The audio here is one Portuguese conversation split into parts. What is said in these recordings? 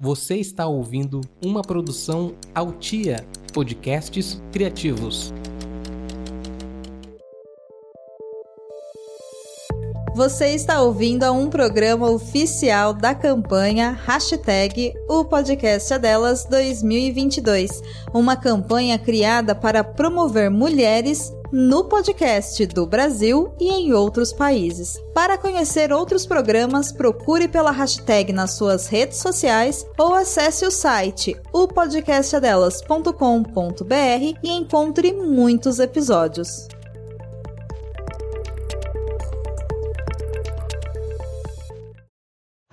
Você está ouvindo uma produção Altia Podcasts Criativos. Você está ouvindo a um programa oficial da campanha Hashtag O Podcast é Delas 2022, uma campanha criada para promover mulheres no podcast do Brasil e em outros países. Para conhecer outros programas, procure pela hashtag nas suas redes sociais ou acesse o site opodcastadelas.com.br e encontre muitos episódios.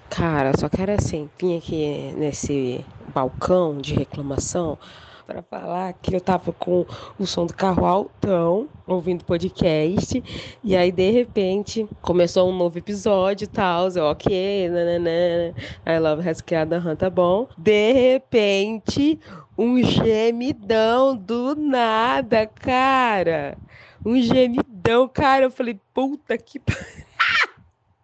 Cara, só quero assim, vim aqui nesse balcão de reclamação para falar que eu tava com o som do carro altão, ouvindo podcast, e aí de repente começou um novo episódio e tal, eu, ok, nananana, I love Haskeada Han, tá bom. De repente, um gemidão do nada, cara. Um gemidão, cara. Eu falei, puta que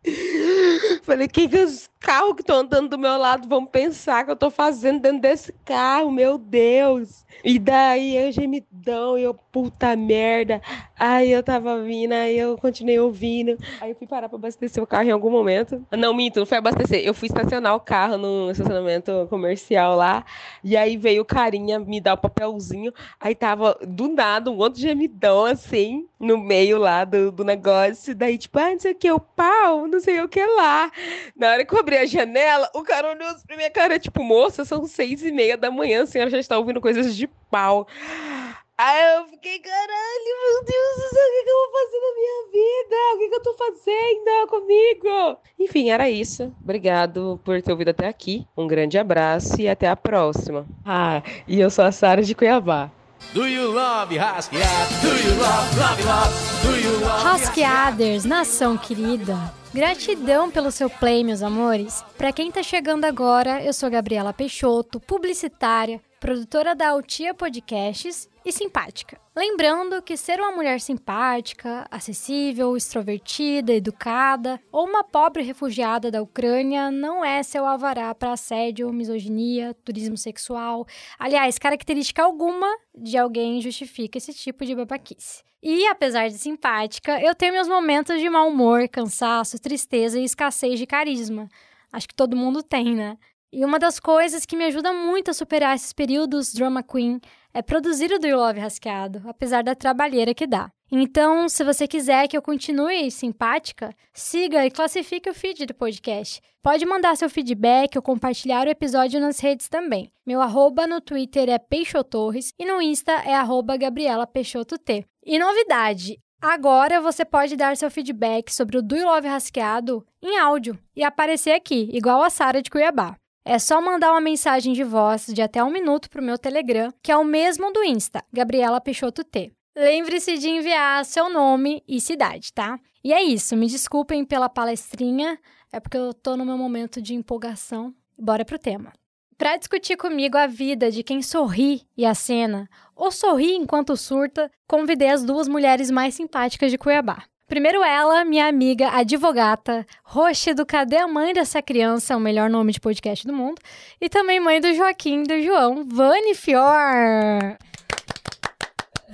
Falei, que, que carros que estão andando do meu lado vão pensar que eu estou fazendo dentro desse carro, meu Deus. E daí eu gemidão, eu, puta merda. Aí eu tava vindo, aí eu continuei ouvindo. Aí eu fui parar pra abastecer o carro em algum momento. Não, minto, não fui abastecer. Eu fui estacionar o carro no estacionamento comercial lá. E aí veio o carinha me dar o papelzinho. Aí tava do nada um outro gemidão assim, no meio lá do, do negócio. Daí, tipo, ah, não sei o que, o pau, não sei o que lá. Na hora que eu abri a janela, o cara olhou pra minha cara, tipo, moça, são seis e meia da manhã, a senhora já está ouvindo coisas de pau. Aí eu fiquei, caralho, meu Deus do céu, o que, que eu vou fazer na minha vida? O que, que eu tô fazendo comigo? Enfim, era isso. Obrigado por ter ouvido até aqui. Um grande abraço e até a próxima. Ah, e eu sou a Sara de Cuiabá. Do you love Rasqueadas? Do you love, love, love? Do you love Rasqueaders, nação querida. Gratidão pelo seu play, meus amores. Para quem tá chegando agora, eu sou Gabriela Peixoto, publicitária, produtora da Altia Podcasts e simpática. Lembrando que ser uma mulher simpática, acessível, extrovertida, educada ou uma pobre refugiada da Ucrânia não é seu alvará para assédio, misoginia, turismo sexual. Aliás, característica alguma de alguém justifica esse tipo de babaquice. E apesar de simpática, eu tenho meus momentos de mau humor, cansaço, tristeza e escassez de carisma. Acho que todo mundo tem, né? E uma das coisas que me ajuda muito a superar esses períodos drama queen é produzir o Do You Love rasqueado, apesar da trabalheira que dá. Então, se você quiser que eu continue simpática, siga e classifique o feed do podcast. Pode mandar seu feedback ou compartilhar o episódio nas redes também. Meu arroba no Twitter é Peixotorres e no Insta é arroba Gabriela Peixoto T. E novidade, Agora você pode dar seu feedback sobre o Do You Love Rasqueado em áudio e aparecer aqui, igual a Sara de Cuiabá. É só mandar uma mensagem de voz de até um minuto para o meu Telegram, que é o mesmo do Insta, Gabriela Peixoto T. Lembre-se de enviar seu nome e cidade, tá? E é isso, me desculpem pela palestrinha, é porque eu tô no meu momento de empolgação. Bora pro tema. Para discutir comigo a vida de quem sorri e acena, ou sorri enquanto surta, convidei as duas mulheres mais simpáticas de Cuiabá. Primeiro ela, minha amiga advogata, host do Cadê a Mãe dessa Criança, o melhor nome de podcast do mundo, e também mãe do Joaquim do João, Vani Fior.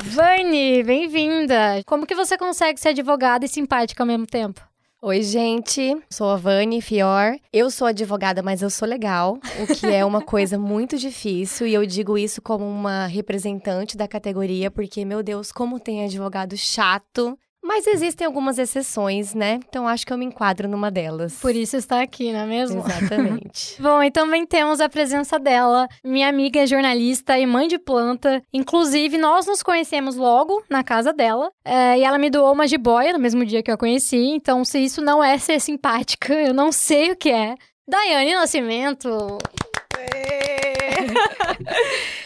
Vani, bem-vinda! Como que você consegue ser advogada e simpática ao mesmo tempo? Oi, gente. Sou a Vani Fior. Eu sou advogada, mas eu sou legal, o que é uma coisa muito difícil. E eu digo isso como uma representante da categoria, porque, meu Deus, como tem advogado chato mas existem algumas exceções, né? Então acho que eu me enquadro numa delas. Por isso está aqui, não é mesmo? Exatamente. Bom, então também temos a presença dela, minha amiga jornalista e mãe de planta. Inclusive, nós nos conhecemos logo na casa dela. É, e ela me doou uma jiboia no mesmo dia que eu a conheci. Então, se isso não é ser simpática, eu não sei o que é. Daiane Nascimento.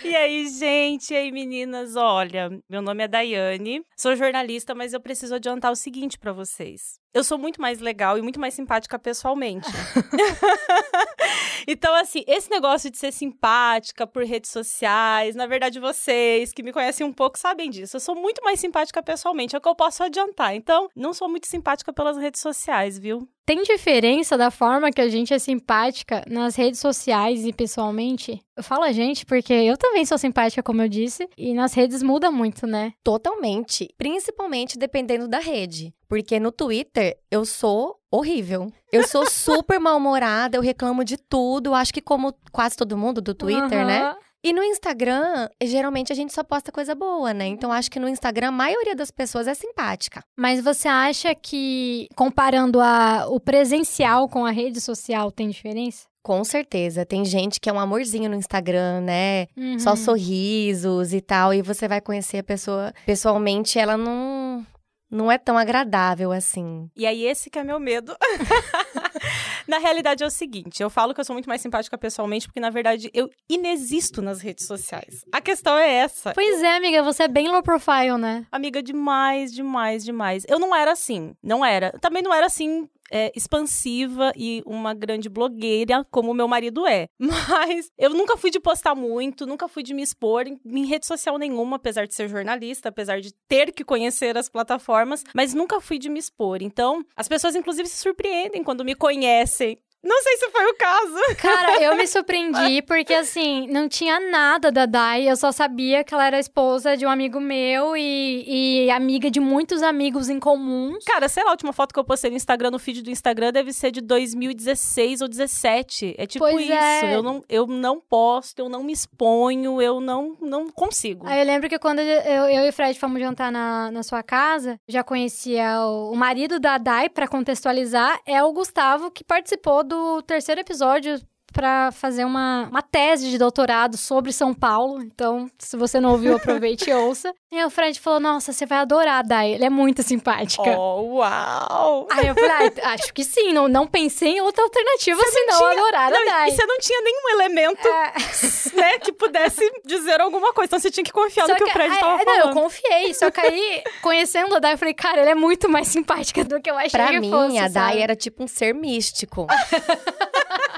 E aí, gente, e aí, meninas, olha, meu nome é Daiane, sou jornalista, mas eu preciso adiantar o seguinte para vocês. Eu sou muito mais legal e muito mais simpática pessoalmente. então, assim, esse negócio de ser simpática por redes sociais, na verdade, vocês que me conhecem um pouco sabem disso. Eu sou muito mais simpática pessoalmente, é o que eu posso adiantar. Então, não sou muito simpática pelas redes sociais, viu? Tem diferença da forma que a gente é simpática nas redes sociais e pessoalmente? Eu falo a gente porque eu também sou simpática, como eu disse, e nas redes muda muito, né? Totalmente. Principalmente dependendo da rede. Porque no Twitter eu sou horrível. Eu sou super mal-humorada, eu reclamo de tudo. Acho que como quase todo mundo do Twitter, uhum. né? E no Instagram, geralmente a gente só posta coisa boa, né? Então acho que no Instagram a maioria das pessoas é simpática. Mas você acha que comparando a, o presencial com a rede social tem diferença? Com certeza. Tem gente que é um amorzinho no Instagram, né? Uhum. Só sorrisos e tal. E você vai conhecer a pessoa pessoalmente, ela não não é tão agradável assim. E aí, esse que é meu medo. na realidade, é o seguinte: eu falo que eu sou muito mais simpática pessoalmente, porque, na verdade, eu inexisto nas redes sociais. A questão é essa. Pois é, amiga, você é bem low profile, né? Amiga, demais, demais, demais. Eu não era assim. Não era. Também não era assim é, expansiva e uma grande blogueira, como meu marido é. Mas eu nunca fui de postar muito, nunca fui de me expor em, em rede social nenhuma, apesar de ser jornalista, apesar de ter que conhecer as plataformas, mas nunca fui de me expor. Então, as pessoas, inclusive, se surpreendem quando me conhecem não sei se foi o caso. Cara, eu me surpreendi porque, assim, não tinha nada da Dai. Eu só sabia que ela era esposa de um amigo meu e, e amiga de muitos amigos em comum. Cara, sei lá, a última foto que eu postei no Instagram, no feed do Instagram, deve ser de 2016 ou 17. É tipo pois isso. É. Eu, não, eu não posto, eu não me exponho, eu não, não consigo. Aí eu lembro que quando eu, eu e o Fred fomos jantar na, na sua casa, já conhecia o, o marido da Dai, para contextualizar, é o Gustavo que participou do terceiro episódio para fazer uma, uma tese de doutorado sobre São Paulo. Então, se você não ouviu, aproveite e ouça. E aí o Fred falou: Nossa, você vai adorar a Dai, ela é muito simpática. Oh, uau! Aí eu falei: ah, Acho que sim, não, não pensei em outra alternativa você senão tinha... adorar não, a Dai. E você não tinha nenhum elemento é... né, que pudesse dizer alguma coisa. Então você tinha que confiar só no que, que o Fred estava é, falando. Não, eu confiei. Só que aí, conhecendo a Dai, eu falei: Cara, ela é muito mais simpática do que eu achei pra que mim, fosse. Pra mim, a Dai era tipo um ser místico.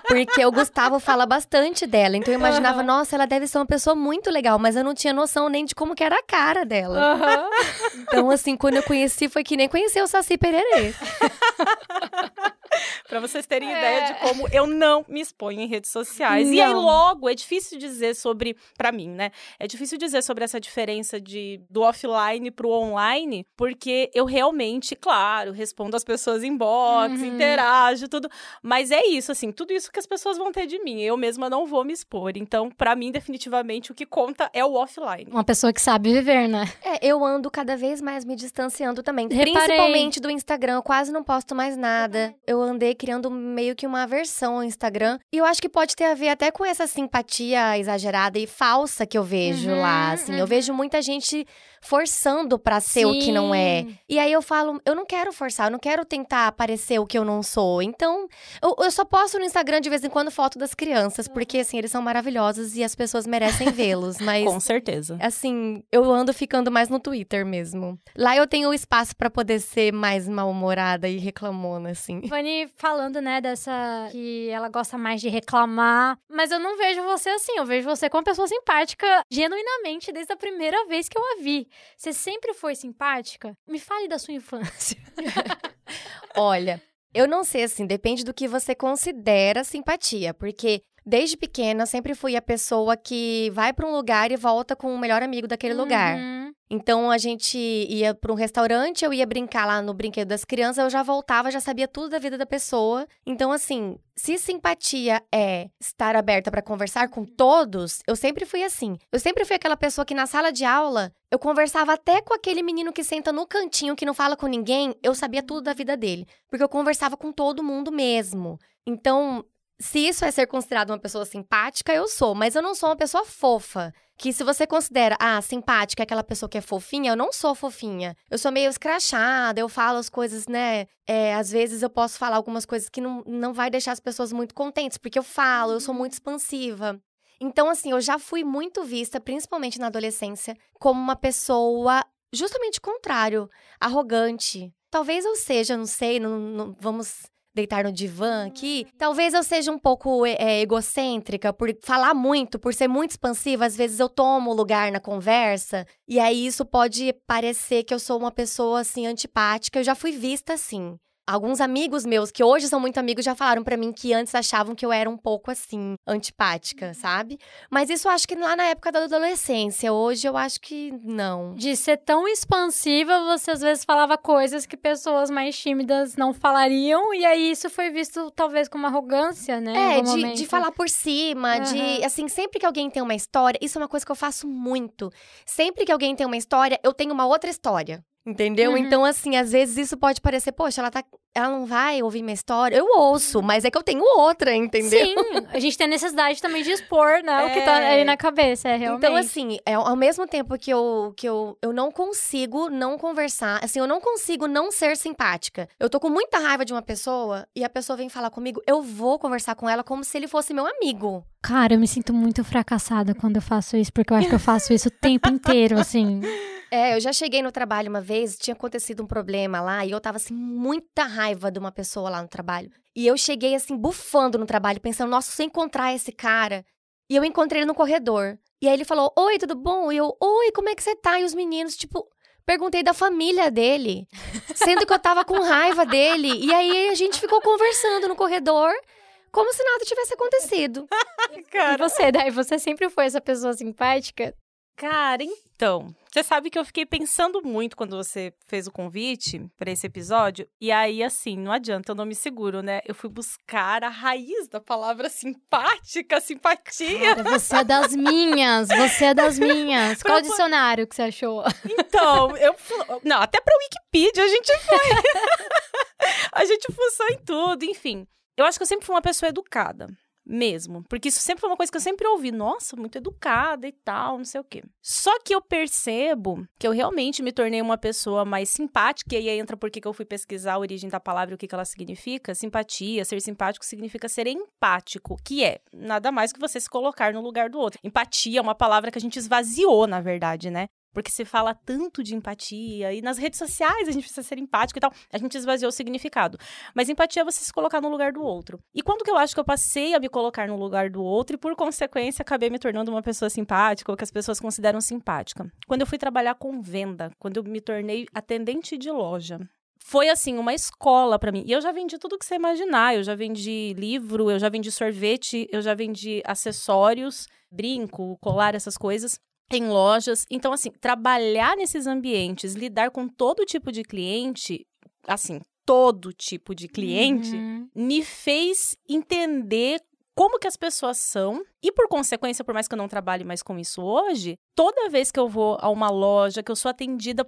Porque o Gustavo fala bastante dela. Então eu imaginava, uhum. nossa, ela deve ser uma pessoa muito legal, mas eu não tinha noção nem de como que era a cara dela. Uhum. Então, assim, quando eu conheci, foi que nem conhecer o Saci Pererê. para vocês terem é. ideia de como eu não me exponho em redes sociais. Não. E aí logo é difícil dizer sobre, para mim, né? É difícil dizer sobre essa diferença de do offline pro online, porque eu realmente, claro, respondo as pessoas em box, uhum. interajo tudo, mas é isso assim, tudo isso que as pessoas vão ter de mim, eu mesma não vou me expor. Então, para mim definitivamente o que conta é o offline. Uma pessoa que sabe viver, né? É, eu ando cada vez mais me distanciando também, Reparei. principalmente do Instagram, eu quase não posto mais nada. Eu andei criando meio que uma aversão ao Instagram. E eu acho que pode ter a ver até com essa simpatia exagerada e falsa que eu vejo uhum, lá. Assim, uhum. eu vejo muita gente forçando para ser Sim. o que não é. E aí eu falo, eu não quero forçar, eu não quero tentar parecer o que eu não sou. Então, eu, eu só posto no Instagram de vez em quando foto das crianças, porque assim, eles são maravilhosos e as pessoas merecem vê-los. Mas. Com certeza. Assim, eu ando ficando mais no Twitter mesmo. Lá eu tenho espaço para poder ser mais mal-humorada e reclamona, assim. Fanny falando, né, dessa. que ela gosta mais de reclamar. Mas eu não vejo você assim. Eu vejo você como uma pessoa simpática, genuinamente, desde a primeira vez que eu a vi. Você sempre foi simpática? Me fale da sua infância. Olha, eu não sei assim, depende do que você considera simpatia, porque desde pequena sempre fui a pessoa que vai para um lugar e volta com o melhor amigo daquele uhum. lugar. Então a gente ia para um restaurante, eu ia brincar lá no brinquedo das crianças, eu já voltava, já sabia tudo da vida da pessoa. Então assim, se simpatia é estar aberta para conversar com todos, eu sempre fui assim. Eu sempre fui aquela pessoa que na sala de aula eu conversava até com aquele menino que senta no cantinho que não fala com ninguém, eu sabia tudo da vida dele, porque eu conversava com todo mundo mesmo. Então, se isso é ser considerado uma pessoa simpática, eu sou, mas eu não sou uma pessoa fofa. Que se você considera, ah, simpática é aquela pessoa que é fofinha, eu não sou fofinha. Eu sou meio escrachada, eu falo as coisas, né? É, às vezes eu posso falar algumas coisas que não, não vai deixar as pessoas muito contentes, porque eu falo, eu sou muito expansiva. Então, assim, eu já fui muito vista, principalmente na adolescência, como uma pessoa justamente contrário, arrogante. Talvez eu seja, não sei, não, não vamos deitar no divã aqui, talvez eu seja um pouco é, egocêntrica por falar muito, por ser muito expansiva. Às vezes eu tomo lugar na conversa e aí isso pode parecer que eu sou uma pessoa assim antipática. Eu já fui vista assim. Alguns amigos meus, que hoje são muito amigos, já falaram para mim que antes achavam que eu era um pouco assim, antipática, uhum. sabe? Mas isso eu acho que lá na época da adolescência. Hoje eu acho que não. De ser tão expansiva, você às vezes falava coisas que pessoas mais tímidas não falariam, e aí isso foi visto talvez como arrogância, né? É, de, de, falar por cima, uhum. de. Assim, sempre que alguém tem uma história, isso é uma coisa que eu faço muito. Sempre que alguém tem uma história, eu tenho uma outra história. Entendeu? Uhum. Então, assim, às vezes isso pode parecer, poxa, ela tá. Ela não vai ouvir minha história. Eu ouço, mas é que eu tenho outra, entendeu? Sim, a gente tem a necessidade também de expor, né? É... O que tá aí na cabeça, é realmente. Então, assim, é, ao mesmo tempo que, eu, que eu, eu não consigo não conversar, assim, eu não consigo não ser simpática. Eu tô com muita raiva de uma pessoa e a pessoa vem falar comigo, eu vou conversar com ela como se ele fosse meu amigo. Cara, eu me sinto muito fracassada quando eu faço isso, porque eu acho que eu faço isso o tempo inteiro, assim. É, eu já cheguei no trabalho uma vez, tinha acontecido um problema lá e eu tava assim, muita raiva de uma pessoa lá no trabalho. E eu cheguei assim, bufando no trabalho, pensando, nossa, se eu encontrar esse cara. E eu encontrei ele no corredor. E aí ele falou: Oi, tudo bom? E eu, Oi, como é que você tá? E os meninos, tipo, perguntei da família dele, sendo que eu tava com raiva dele. E aí a gente ficou conversando no corredor como se nada tivesse acontecido. Cara. E você, daí você sempre foi essa pessoa simpática? Cara, então, você sabe que eu fiquei pensando muito quando você fez o convite para esse episódio, e aí assim, não adianta, eu não me seguro, né? Eu fui buscar a raiz da palavra simpática, simpatia. Cara, você é das minhas, você é das minhas. Qual pra... dicionário que você achou? Então, eu não, até para Wikipedia a gente foi. a gente fuçou em tudo, enfim. Eu acho que eu sempre fui uma pessoa educada mesmo. Porque isso sempre foi uma coisa que eu sempre ouvi. Nossa, muito educada e tal, não sei o quê. Só que eu percebo que eu realmente me tornei uma pessoa mais simpática. E aí entra porque que eu fui pesquisar a origem da palavra e o que, que ela significa. Simpatia, ser simpático significa ser empático, que é nada mais que você se colocar no lugar do outro. Empatia é uma palavra que a gente esvaziou, na verdade, né? Porque se fala tanto de empatia e nas redes sociais a gente precisa ser empático e tal. A gente esvaziou o significado. Mas empatia é você se colocar no lugar do outro. E quando que eu acho que eu passei a me colocar no lugar do outro e por consequência acabei me tornando uma pessoa simpática ou que as pessoas consideram simpática? Quando eu fui trabalhar com venda, quando eu me tornei atendente de loja foi assim uma escola para mim. E eu já vendi tudo que você imaginar. Eu já vendi livro, eu já vendi sorvete, eu já vendi acessórios, brinco, colar, essas coisas em lojas. Então, assim, trabalhar nesses ambientes, lidar com todo tipo de cliente, assim, todo tipo de cliente, uhum. me fez entender como que as pessoas são e por consequência, por mais que eu não trabalhe mais com isso hoje, toda vez que eu vou a uma loja, que eu sou atendida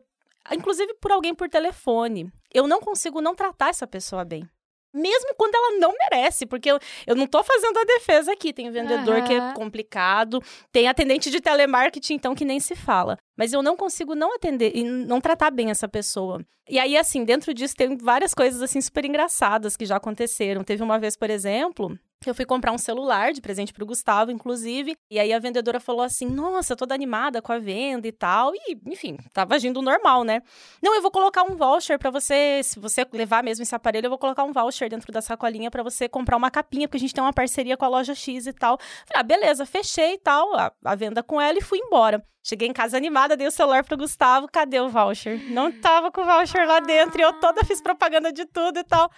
inclusive por alguém por telefone, eu não consigo não tratar essa pessoa bem mesmo quando ela não merece, porque eu, eu não tô fazendo a defesa aqui. Tem vendedor uhum. que é complicado, tem atendente de telemarketing, então, que nem se fala. Mas eu não consigo não atender e não tratar bem essa pessoa. E aí, assim, dentro disso tem várias coisas, assim, super engraçadas que já aconteceram. Teve uma vez, por exemplo, eu fui comprar um celular de presente pro Gustavo, inclusive. E aí a vendedora falou assim: Nossa, toda animada com a venda e tal. E, enfim, tava agindo normal, né? Não, eu vou colocar um voucher para você. Se você levar mesmo esse aparelho, eu vou colocar um voucher dentro da sacolinha para você comprar uma capinha, porque a gente tem uma parceria com a loja X e tal. Falei, ah, beleza, fechei e tal, a, a venda com ela e fui embora. Cheguei em casa animada, dei o celular pro Gustavo, cadê o voucher? Não tava com o voucher lá dentro e eu toda fiz propaganda de tudo e tal.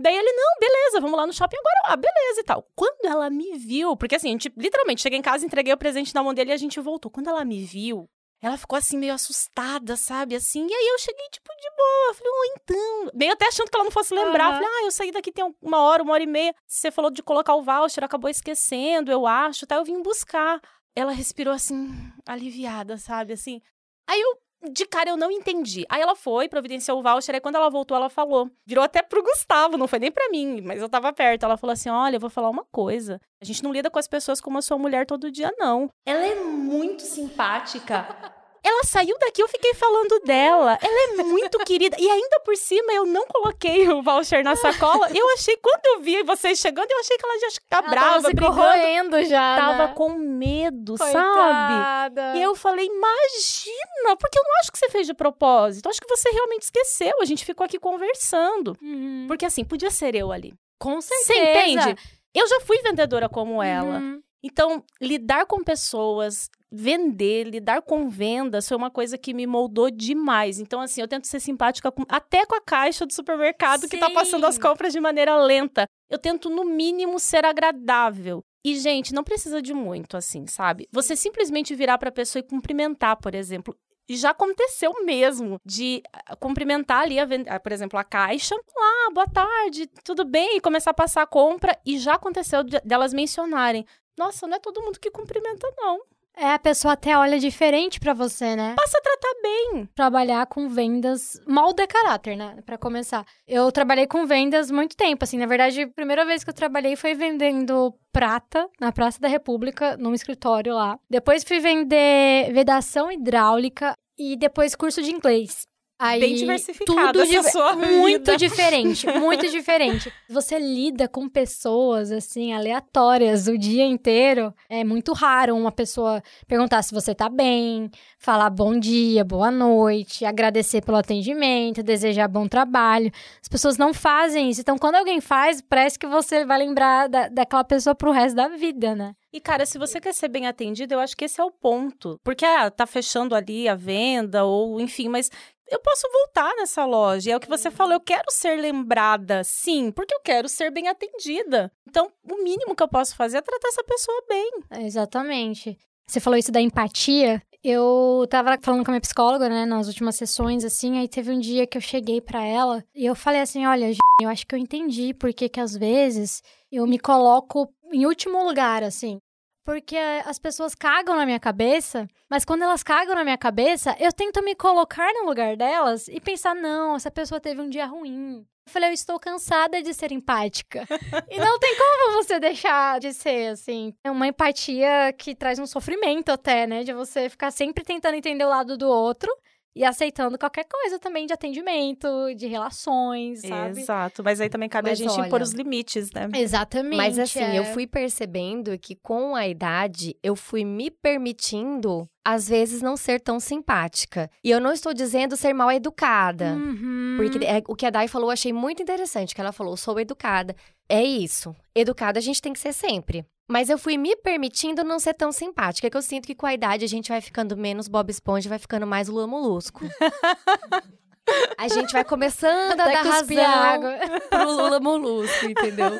Daí ele, não, beleza, vamos lá no shopping agora. Ah, beleza e tal. Quando ela me viu, porque assim, a gente literalmente cheguei em casa, entreguei o presente na mão dele e a gente voltou. Quando ela me viu, ela ficou assim, meio assustada, sabe? Assim, e aí eu cheguei, tipo, de boa. Falei, oh, então. Meio até achando que ela não fosse lembrar. Uhum. Falei, ah, eu saí daqui tem uma hora, uma hora e meia. Você falou de colocar o voucher, acabou esquecendo, eu acho, tá? Eu vim buscar. Ela respirou assim, aliviada, sabe? Assim. Aí eu de cara eu não entendi. Aí ela foi, providenciou o voucher, aí quando ela voltou, ela falou. Virou até pro Gustavo, não foi nem para mim, mas eu tava perto. Ela falou assim: olha, eu vou falar uma coisa. A gente não lida com as pessoas como a sua mulher todo dia, não. Ela é muito simpática. Ela saiu daqui, eu fiquei falando dela. Ela é muito querida. E ainda por cima, eu não coloquei o voucher na sacola. Eu achei, quando eu vi vocês chegando, eu achei que ela já ficava Ela brava, tava se brigando. já, Tava né? com medo, sabe? Coitada. E eu falei, imagina, porque eu não acho que você fez de propósito. Eu acho que você realmente esqueceu. A gente ficou aqui conversando. Uhum. Porque assim, podia ser eu ali. Com certeza. Você entende? Eu já fui vendedora como ela. Uhum. Então, lidar com pessoas, vender, lidar com vendas foi uma coisa que me moldou demais. Então, assim, eu tento ser simpática com- até com a caixa do supermercado que tá Sim. passando as compras de maneira lenta. Eu tento, no mínimo, ser agradável. E, gente, não precisa de muito, assim, sabe? Você simplesmente virar pra pessoa e cumprimentar, por exemplo. E já aconteceu mesmo de ah, cumprimentar ali, a ah, por exemplo, a caixa. Olá, boa tarde, tudo bem? E começar a passar a compra. E já aconteceu de- delas mencionarem. Nossa, não é todo mundo que cumprimenta, não. É, a pessoa até olha diferente pra você, né? Passa a tratar bem. Trabalhar com vendas molda caráter, né? Pra começar. Eu trabalhei com vendas muito tempo, assim. Na verdade, a primeira vez que eu trabalhei foi vendendo prata na Praça da República, num escritório lá. Depois fui vender vedação hidráulica e depois curso de inglês. Aí, Bem diversificada tudo essa sua muito vida. diferente, muito diferente. Você lida com pessoas assim aleatórias o dia inteiro. É muito raro uma pessoa perguntar se você tá bem, falar bom dia, boa noite, agradecer pelo atendimento, desejar bom trabalho. As pessoas não fazem isso. Então, quando alguém faz, parece que você vai lembrar da, daquela pessoa pro resto da vida, né? E, cara, se você quer ser bem atendido, eu acho que esse é o ponto. Porque, ah, tá fechando ali a venda, ou enfim, mas eu posso voltar nessa loja. É o que você falou, eu quero ser lembrada, sim, porque eu quero ser bem atendida. Então, o mínimo que eu posso fazer é tratar essa pessoa bem. É, Exatamente. Você falou isso da empatia. Eu tava falando com a minha psicóloga, né, nas últimas sessões, assim, aí teve um dia que eu cheguei pra ela e eu falei assim: olha, eu acho que eu entendi porque que às vezes eu me coloco em último lugar, assim. Porque as pessoas cagam na minha cabeça, mas quando elas cagam na minha cabeça, eu tento me colocar no lugar delas e pensar: não, essa pessoa teve um dia ruim. Eu falei, eu estou cansada de ser empática. e não tem como você deixar de ser, assim. É uma empatia que traz um sofrimento até, né? De você ficar sempre tentando entender o lado do outro e aceitando qualquer coisa também de atendimento, de relações, sabe? Exato. Mas aí também cabe Mas a gente olha, impor os limites, né? Exatamente. Mas assim, é. eu fui percebendo que com a idade eu fui me permitindo, às vezes, não ser tão simpática. E eu não estou dizendo ser mal educada. Uhum. Porque é, o que a Dai falou eu achei muito interessante, que ela falou, sou educada. É isso. Educada a gente tem que ser sempre. Mas eu fui me permitindo não ser tão simpática, que eu sinto que com a idade a gente vai ficando menos Bob Esponja e vai ficando mais Lula Molusco. a gente vai começando a Até dar razão água. pro Lula Molusco, entendeu?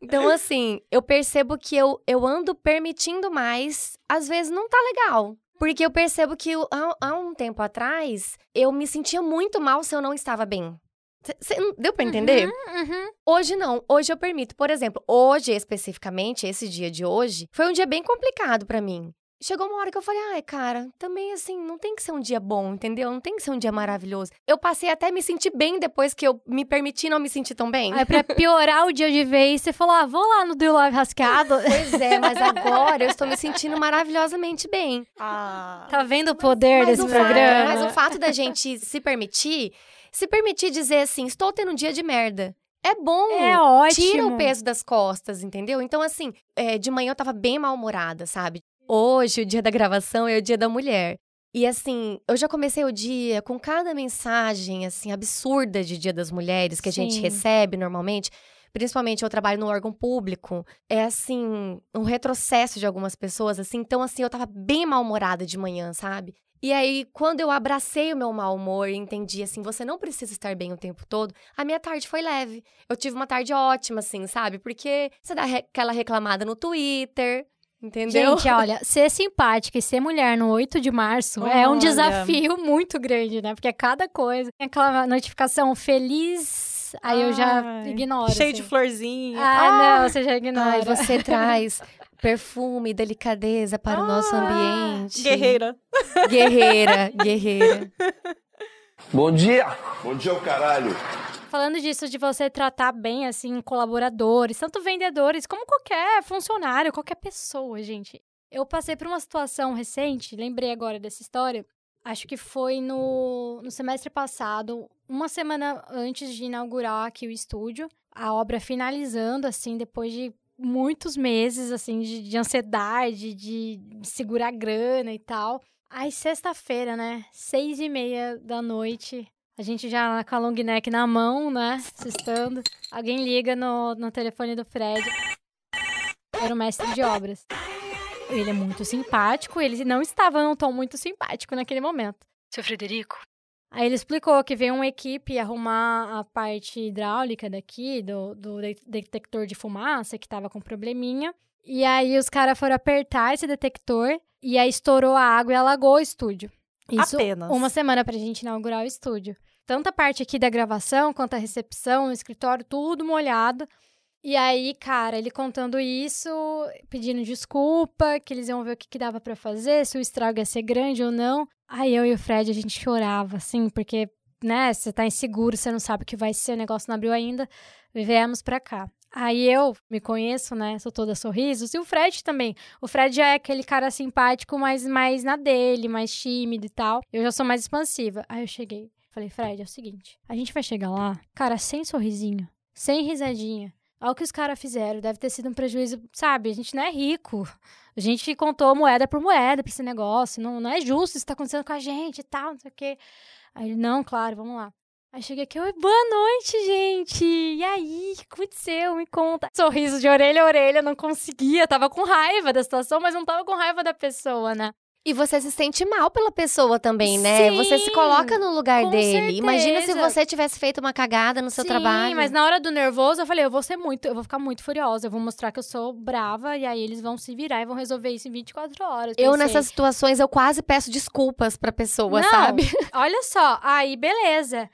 Então, assim, eu percebo que eu, eu ando permitindo mais, às vezes não tá legal. Porque eu percebo que há, há um tempo atrás, eu me sentia muito mal se eu não estava bem. Cê- deu pra entender? Uhum. Hoje não, hoje eu permito. Por exemplo, hoje especificamente, esse dia de hoje, foi um dia bem complicado pra mim. Chegou uma hora que eu falei, ai, cara, também assim, não tem que ser um dia bom, entendeu? Não tem que ser um dia maravilhoso. Eu passei até a me sentir bem depois que eu me permiti não me sentir tão bem. Aí, pra piorar o dia de vez, você falou: ah, vou lá no Do Love Rascado. Pois é, mas agora eu estou me sentindo maravilhosamente bem. Ah. Tá vendo o poder Mas desse o, fato, programa? mas o fato da gente se permitir, se permitir dizer assim, estou tendo um dia de merda. É bom. É ótimo. Tira o peso das costas, entendeu? Então, assim, é, de manhã eu tava bem mal-humorada, sabe? Hoje, o dia da gravação é o dia da mulher. E assim, eu já comecei o dia com cada mensagem, assim, absurda de Dia das Mulheres que a gente Sim. recebe normalmente. Principalmente eu trabalho no órgão público. É assim, um retrocesso de algumas pessoas, assim. Então, assim, eu tava bem mal-humorada de manhã, sabe? E aí, quando eu abracei o meu mau humor e entendi, assim, você não precisa estar bem o tempo todo, a minha tarde foi leve. Eu tive uma tarde ótima, assim, sabe? Porque você dá re- aquela reclamada no Twitter, entendeu? Gente, olha, ser simpática e ser mulher no 8 de março é um Olha. desafio muito grande, né? Porque é cada coisa. Tem aquela notificação feliz, aí eu já Ai, ignoro. Cheio assim. de florzinha. Ah, não, você já ignora. Ai, você traz perfume e delicadeza para o nosso Ah, ambiente. Guerreira. Guerreira, guerreira. Bom dia! Bom dia, o caralho! Falando disso, de você tratar bem, assim, colaboradores, tanto vendedores como qualquer funcionário, qualquer pessoa, gente. Eu passei por uma situação recente, lembrei agora dessa história, acho que foi no, no semestre passado, uma semana antes de inaugurar aqui o estúdio, a obra finalizando, assim, depois de muitos meses, assim, de, de ansiedade, de segurar grana e tal. Aí, sexta-feira, né? Seis e meia da noite, a gente já com a long neck na mão, né? Assistando. Alguém liga no, no telefone do Fred. Era o mestre de obras. Ele é muito simpático, ele não estava num tom muito simpático naquele momento. Seu Frederico? Aí ele explicou que veio uma equipe arrumar a parte hidráulica daqui, do, do detector de fumaça, que estava com probleminha. E aí os caras foram apertar esse detector e aí estourou a água e alagou o estúdio. Isso Apenas. uma semana pra gente inaugurar o estúdio. Tanto a parte aqui da gravação, quanto a recepção, o escritório, tudo molhado. E aí, cara, ele contando isso, pedindo desculpa, que eles iam ver o que, que dava para fazer, se o estrago ia ser grande ou não. Aí eu e o Fred, a gente chorava, assim, porque, né, você tá inseguro, você não sabe o que vai ser, o negócio não abriu ainda. Viemos pra cá. Aí eu me conheço, né? Sou toda sorrisos. E o Fred também. O Fred já é aquele cara simpático, mas mais na dele, mais tímido e tal. Eu já sou mais expansiva. Aí eu cheguei. Falei, Fred, é o seguinte: a gente vai chegar lá, cara, sem sorrisinho, sem risadinha. Olha o que os caras fizeram. Deve ter sido um prejuízo, sabe? A gente não é rico. A gente contou moeda por moeda pra esse negócio. Não, não é justo isso tá acontecendo com a gente e tal, não sei o quê. Aí ele, não, claro, vamos lá. Aí cheguei aqui, oi, boa noite, gente! E aí, o que aconteceu? Me conta. Sorriso de orelha a orelha, não conseguia, tava com raiva da situação, mas não tava com raiva da pessoa, né? E você se sente mal pela pessoa também, né? Sim, você se coloca no lugar dele. certeza. Imagina se você tivesse feito uma cagada no seu Sim, trabalho. mas na hora do nervoso, eu falei, eu vou ser muito, eu vou ficar muito furiosa, eu vou mostrar que eu sou brava, e aí eles vão se virar e vão resolver isso em 24 horas. Eu, Pensei, nessas situações, eu quase peço desculpas pra pessoa, Não, sabe? Olha só, aí beleza.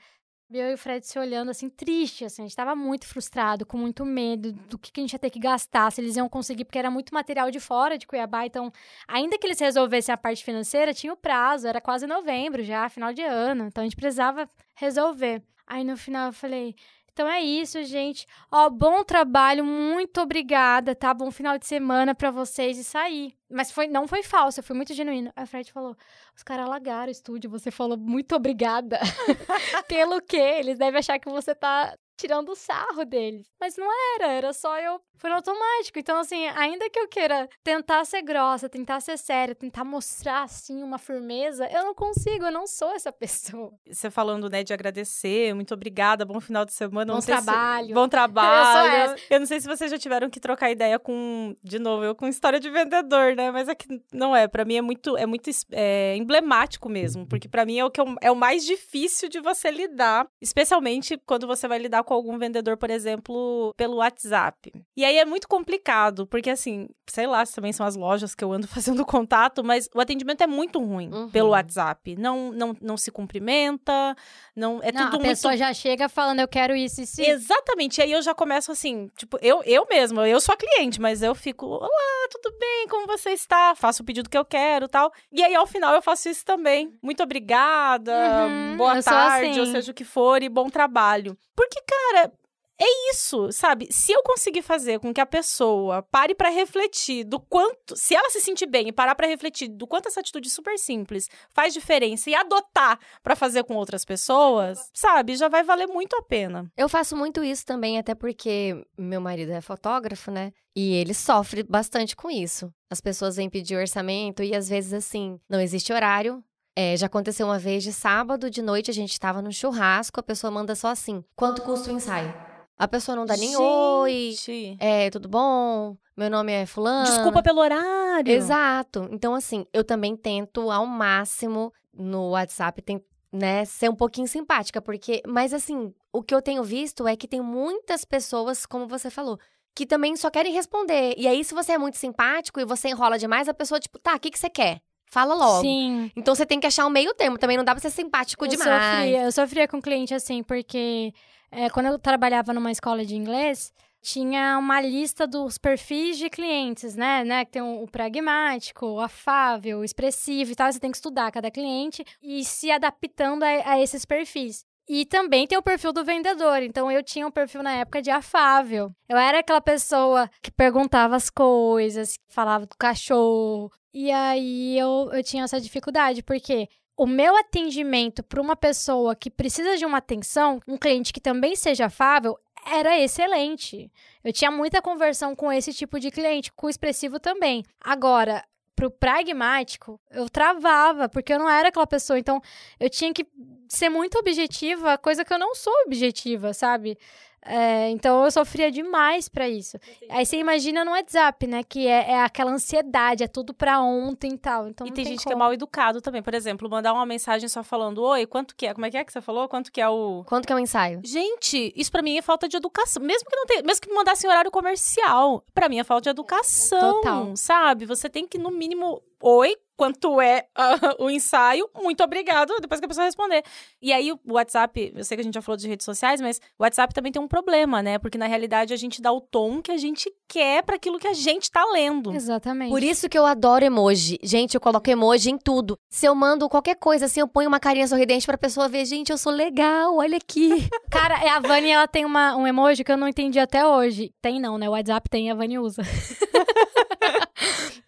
Eu e o Fred se olhando assim, triste, assim, a gente tava muito frustrado, com muito medo do que, que a gente ia ter que gastar, se eles iam conseguir, porque era muito material de fora de Cuiabá, então, ainda que eles resolvessem a parte financeira, tinha o prazo, era quase novembro já, final de ano, então a gente precisava resolver. Aí no final eu falei, então é isso, gente. Ó, bom trabalho, muito obrigada, tá? Bom final de semana pra vocês e sair. Mas foi, não foi falso, foi muito genuíno. A Fred falou: os caras alagaram o estúdio, você falou muito obrigada. Pelo quê? Eles devem achar que você tá tirando o sarro deles. Mas não era, era só eu. Foi no automático. Então, assim, ainda que eu queira tentar ser grossa, tentar ser séria, tentar mostrar, assim, uma firmeza, eu não consigo, eu não sou essa pessoa. Você falando, né, de agradecer, muito obrigada, bom final de semana. Bom sei se- trabalho. Bom trabalho. Eu Eu não sei se vocês já tiveram que trocar ideia com, de novo, eu com história de vendedor, né? Mas é que não é. Pra mim é muito, é muito é, emblemático mesmo, porque pra mim é o que eu- é o mais difícil de você lidar, especialmente quando você vai lidar com algum vendedor, por exemplo, pelo WhatsApp. E aí é muito complicado, porque assim, sei lá se também são as lojas que eu ando fazendo contato, mas o atendimento é muito ruim Uhum. pelo WhatsApp. Não, não, não se cumprimenta, não é não, tudo a muito pessoa já chega falando, eu quero isso e isso. Exatamente. E aí eu já começo assim, tipo, eu, eu mesma, eu sou a cliente, mas eu fico, olá, tudo bem? Como você está? Faço o pedido que eu quero tal. E aí, ao final, eu faço isso também. Muito obrigada, Uhum, boa tarde, ou assim. seja o que for, e bom trabalho. Porque, cara. É isso, sabe? Se eu conseguir fazer com que a pessoa pare pra refletir do quanto, se ela se sentir bem e parar pra refletir do quanto essa atitude super simples faz diferença e adotar pra fazer com outras pessoas, sabe? Já vai valer muito a pena. Eu faço muito isso também, até porque meu marido é fotógrafo, né? E ele sofre bastante com isso. As pessoas vêm pedir orçamento e às vezes, assim, não existe horário. É, já aconteceu uma vez de sábado de noite, a gente tava no churrasco, a pessoa manda só assim: quanto custa o ensaio? A pessoa não dá nem oi. Gente. É, tudo bom? Meu nome é Fulano. Desculpa pelo horário. Exato. Então, assim, eu também tento ao máximo no WhatsApp tem, né, ser um pouquinho simpática, porque. Mas assim, o que eu tenho visto é que tem muitas pessoas, como você falou, que também só querem responder. E aí, se você é muito simpático e você enrola demais, a pessoa, tipo, tá, o que, que você quer? Fala logo. Sim. Então você tem que achar um meio termo. Também não dá pra ser simpático eu demais. Sofria, eu sofria com cliente assim, porque é, quando eu trabalhava numa escola de inglês, tinha uma lista dos perfis de clientes, né? né? Que tem o, o pragmático, o afável, o expressivo e tal. Você tem que estudar cada cliente e se adaptando a, a esses perfis. E também tem o perfil do vendedor. Então, eu tinha um perfil na época de afável. Eu era aquela pessoa que perguntava as coisas, falava do cachorro. E aí, eu, eu tinha essa dificuldade, porque o meu atendimento para uma pessoa que precisa de uma atenção, um cliente que também seja afável, era excelente. Eu tinha muita conversão com esse tipo de cliente, com o expressivo também. Agora, pro pragmático, eu travava, porque eu não era aquela pessoa. Então, eu tinha que ser muito objetiva, coisa que eu não sou objetiva, sabe? É, então eu sofria demais para isso. Aí você imagina no WhatsApp, né? Que é, é aquela ansiedade, é tudo pra ontem e tal. Então e tem, tem gente como. que é mal educado também. Por exemplo, mandar uma mensagem só falando: Oi, quanto que é? Como é que é que você falou? Quanto que é o. Quanto que é o ensaio? Gente, isso pra mim é falta de educação. Mesmo que não tenha, mesmo que mandasse em horário comercial, pra mim é falta de educação. Total. Sabe? Você tem que, no mínimo, oi, quanto é uh, o ensaio, muito obrigado, depois que a pessoa responder. E aí o WhatsApp, eu sei que a gente já falou de redes sociais, mas o WhatsApp também tem um problema, né? Porque na realidade a gente dá o tom que a gente quer para aquilo que a gente tá lendo. Exatamente. Por isso que eu adoro emoji. Gente, eu coloco emoji em tudo. Se eu mando qualquer coisa, assim, eu ponho uma carinha sorridente pra pessoa ver, gente, eu sou legal, olha aqui. Cara, é, a Vani, ela tem uma, um emoji que eu não entendi até hoje. Tem não, né? O WhatsApp tem, a Vani usa.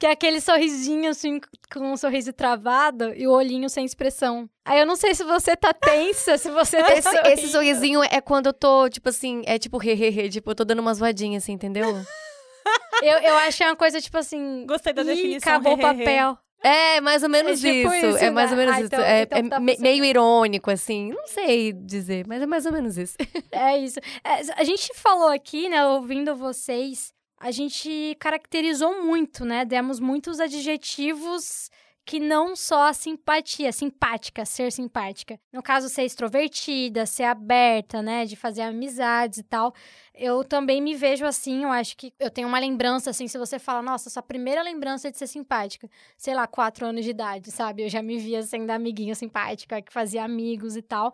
que é aquele sorrisinho, assim, com um sorriso travado e o olhinho sem expressão. Aí eu não sei se você tá tensa, se você tá esse, esse sorrisinho é quando eu tô, tipo assim, é tipo hehehe, tipo, eu tô dando umas voadinhas, assim, entendeu? Eu, eu achei uma coisa, tipo assim... Gostei da "Ih, definição. acabou o hehehe." papel. É, mais ou menos É tipo isso. isso, É mais ou né? menos Ah, isso. então- é então é tá me- meio irônico, assim. Não sei dizer, mas é mais ou menos isso. É isso. É, a gente falou aqui, né, ouvindo vocês, a gente caracterizou muito, né? Demos muitos adjetivos que não só a simpatia, simpática, ser simpática. No caso, ser extrovertida, ser aberta, né? De fazer amizades e tal. Eu também me vejo assim, eu acho que eu tenho uma lembrança, assim, se você fala, nossa, sua primeira lembrança é de ser simpática. Sei lá, quatro anos de idade, sabe? Eu já me via sendo amiguinha simpática, que fazia amigos e tal.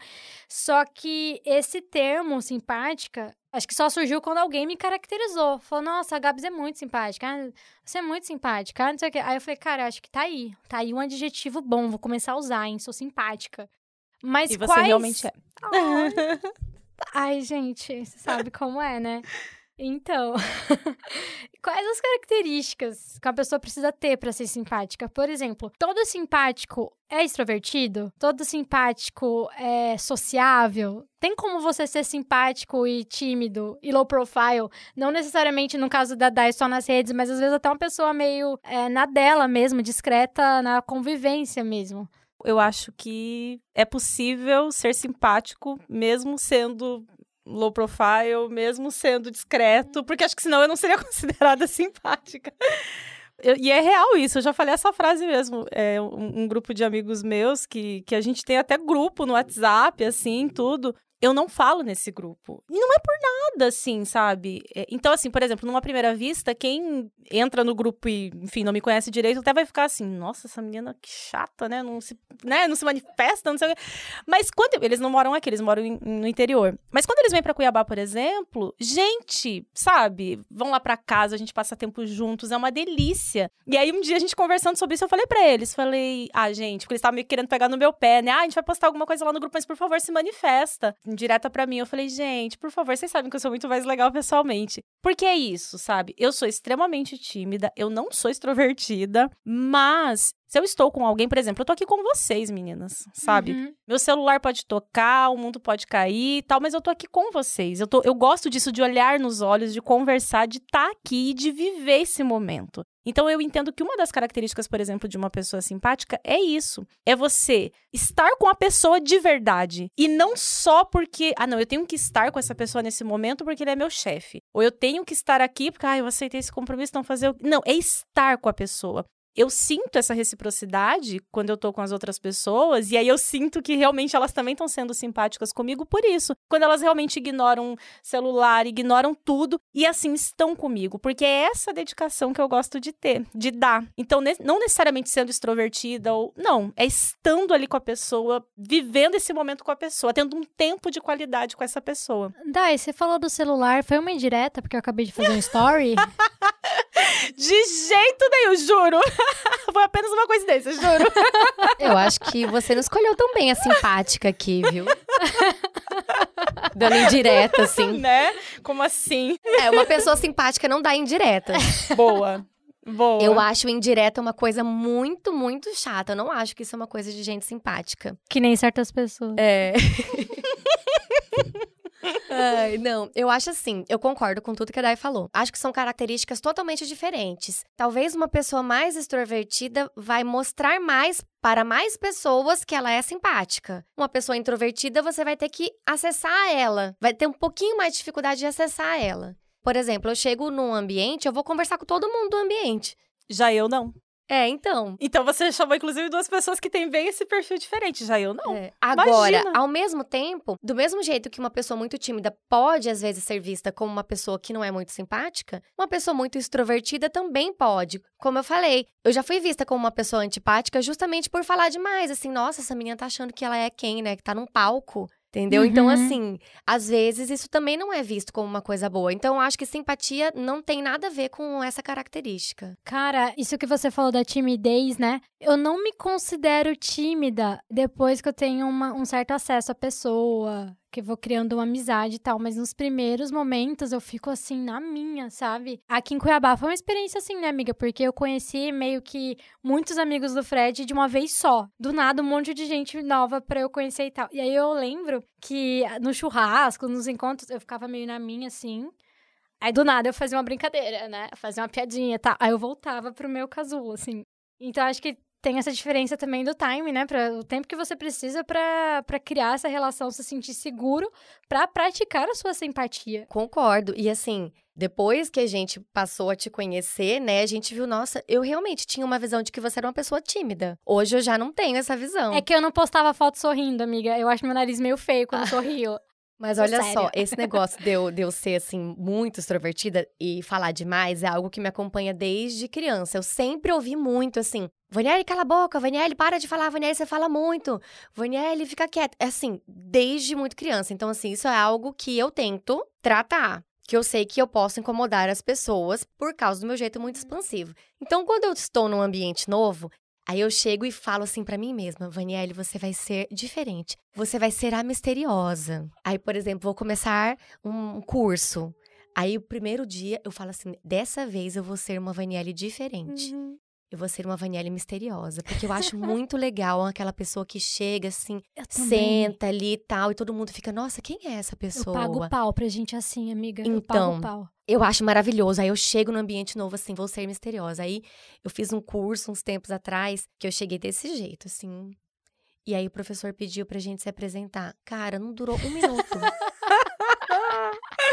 Só que esse termo, simpática, acho que só surgiu quando alguém me caracterizou. Falou, nossa, a Gabs é muito simpática. Ah, você é muito simpática. Ah, não sei o quê. Aí eu falei, cara, acho que tá aí. Tá aí um adjetivo bom, vou começar a usar, hein? Sou simpática. Mas E você quais... realmente é. Ai. Ai, gente, você sabe como é, né? Então, quais as características que a pessoa precisa ter para ser simpática? Por exemplo, todo simpático é extrovertido? Todo simpático é sociável? Tem como você ser simpático e tímido e low profile? Não necessariamente no caso da Dai só nas redes, mas às vezes até uma pessoa meio é, na dela mesmo, discreta na convivência mesmo. Eu acho que é possível ser simpático mesmo sendo low profile, mesmo sendo discreto, porque acho que senão eu não seria considerada simpática. Eu- e é real isso, eu já falei essa frase mesmo. É um, um grupo de amigos meus que, que a gente tem até grupo no WhatsApp, assim, tudo. Eu não falo nesse grupo. E não é por nada, assim, sabe? É, Então, assim, por exemplo, numa primeira vista, quem entra no grupo e, enfim, não me conhece direito, até vai ficar assim, nossa, essa menina que chata, né? Não se, né? não se manifesta, não sei o quê. Mas quando. Eles não moram aqui, eles moram no interior. Mas quando eles vêm pra Cuiabá, por exemplo, gente, sabe? Vão lá pra casa, a gente passa tempo juntos, é uma delícia. E aí, um dia, a gente conversando sobre isso, eu falei pra eles, falei, ah, gente, porque eles estavam meio que querendo pegar no meu pé, né? Ah, a gente vai postar alguma coisa lá no grupo, mas por favor, se manifesta. Direta pra mim, eu falei, gente, por favor, vocês sabem que eu sou muito mais legal pessoalmente. Porque é isso, sabe? Eu sou extremamente tímida, eu não sou extrovertida, mas se eu estou com alguém, por exemplo, eu tô aqui com vocês, meninas, sabe? Uhum. Meu celular pode tocar, o mundo pode cair e tal, mas eu tô aqui com vocês. Eu, tô, eu gosto disso, de olhar nos olhos, de conversar, de estar aqui e de viver esse momento. Então eu entendo que uma das características, por exemplo, de uma pessoa simpática é isso. É você estar com a pessoa de verdade. E não só porque, ah, não, eu tenho que estar com essa pessoa nesse momento porque ele é meu chefe. Ou eu tenho que estar aqui porque, ah, eu aceitei esse compromisso, então fazer o. Não, é estar com a pessoa eu sinto essa reciprocidade quando eu tô com as outras pessoas, e aí eu sinto que realmente elas também estão sendo simpáticas comigo por isso. Quando elas realmente ignoram celular, ignoram tudo, e assim estão comigo, porque é essa dedicação que eu gosto de ter, de dar. Então, não necessariamente sendo extrovertida ou. Não, é estando ali com a pessoa, vivendo esse momento com a pessoa, tendo um tempo de qualidade com essa pessoa. Dai, você falou do celular, foi uma indireta, porque eu acabei de fazer um story. De jeito nenhum, juro! Foi apenas uma coincidência, juro. Eu acho que você não escolheu tão bem a simpática aqui, viu? Dando indireta, assim. né? Como assim? É, uma pessoa simpática não dá indireta. Boa. Boa. Eu acho indireta uma coisa muito, muito chata. Eu não acho que isso é uma coisa de gente simpática. Que nem certas pessoas. É. Ai, não, eu acho assim, eu concordo com tudo que a Dai falou. Acho que são características totalmente diferentes. Talvez uma pessoa mais extrovertida vai mostrar mais para mais pessoas que ela é simpática. Uma pessoa introvertida, você vai ter que acessar ela, vai ter um pouquinho mais de dificuldade de acessar ela. Por exemplo, eu chego num ambiente, eu vou conversar com todo mundo do ambiente. Já eu não. É, então. Então você chamou, inclusive, duas pessoas que têm bem esse perfil diferente. Já eu não. É. Agora, Imagina. ao mesmo tempo, do mesmo jeito que uma pessoa muito tímida pode, às vezes, ser vista como uma pessoa que não é muito simpática, uma pessoa muito extrovertida também pode. Como eu falei, eu já fui vista como uma pessoa antipática justamente por falar demais. Assim, nossa, essa menina tá achando que ela é quem, né? Que tá num palco. Entendeu? Então, Uhum. assim, às vezes isso também não é visto como uma coisa boa. Então, eu acho que simpatia não tem nada a ver com essa característica. Cara, isso que você falou da timidez, né? Eu não me considero tímida depois que eu tenho uma- um certo acesso à pessoa, que eu vou criando uma amizade e tal, mas nos primeiros momentos eu fico assim na minha, sabe? Aqui em Cuiabá foi uma experiência assim, né, amiga? Porque eu conheci meio que muitos amigos do Fred de uma vez só. Do nada, um monte de gente nova pra eu conhecer e tal. E aí eu lembro que no churrasco, nos encontros, eu ficava meio na minha assim. Aí do nada eu fazia uma brincadeira, né? Fazia uma piadinha e tal. Aí eu voltava pro meu casulo, assim. Então acho que tem essa diferença também do time, né? Pra, o tempo que você precisa pra pra criar essa relação, se sentir seguro, pra praticar a sua simpatia. Concordo. E assim, depois que a gente passou a te conhecer, né, a gente viu, nossa, eu realmente tinha uma visão de que você era uma pessoa tímida. Hoje eu já não tenho essa visão. É que eu não postava foto sorrindo, amiga. Eu acho meu nariz meio feio quando sorrio. Mas olha séria. só, esse negócio de eu, de eu ser, assim, muito extrovertida e falar demais é algo que me acompanha desde criança. Eu sempre ouvi muito, assim, Vanielle, cala a boca, Vanielle, para de falar, Vanielle, você fala muito, Vanielle, fica quieta. É assim, desde muito criança. Então, assim, isso é algo que eu tento tratar. Que eu sei que eu posso incomodar as pessoas por causa do meu jeito muito expansivo. Então, quando eu estou num ambiente novo, Aí eu chego e falo assim pra mim mesma, Vanielle, você vai ser diferente. Você vai ser a misteriosa. Aí, por exemplo, vou começar um curso. Aí, o primeiro dia, eu falo assim, dessa vez eu vou ser uma Vanielle diferente. Eu vou ser uma Vanielle misteriosa. Porque eu acho muito legal aquela pessoa que chega assim, Eu senta ali e tal, e todo mundo fica, nossa, quem é essa Eu pessoa? pago pau pra gente assim, amiga. eu Então, pago pau. Eu acho maravilhoso. Aí eu chego no ambiente novo, assim, vou ser misteriosa. Aí eu fiz um curso uns tempos atrás que eu cheguei desse jeito, assim. E aí o professor pediu pra gente se apresentar. Cara, não durou um minuto.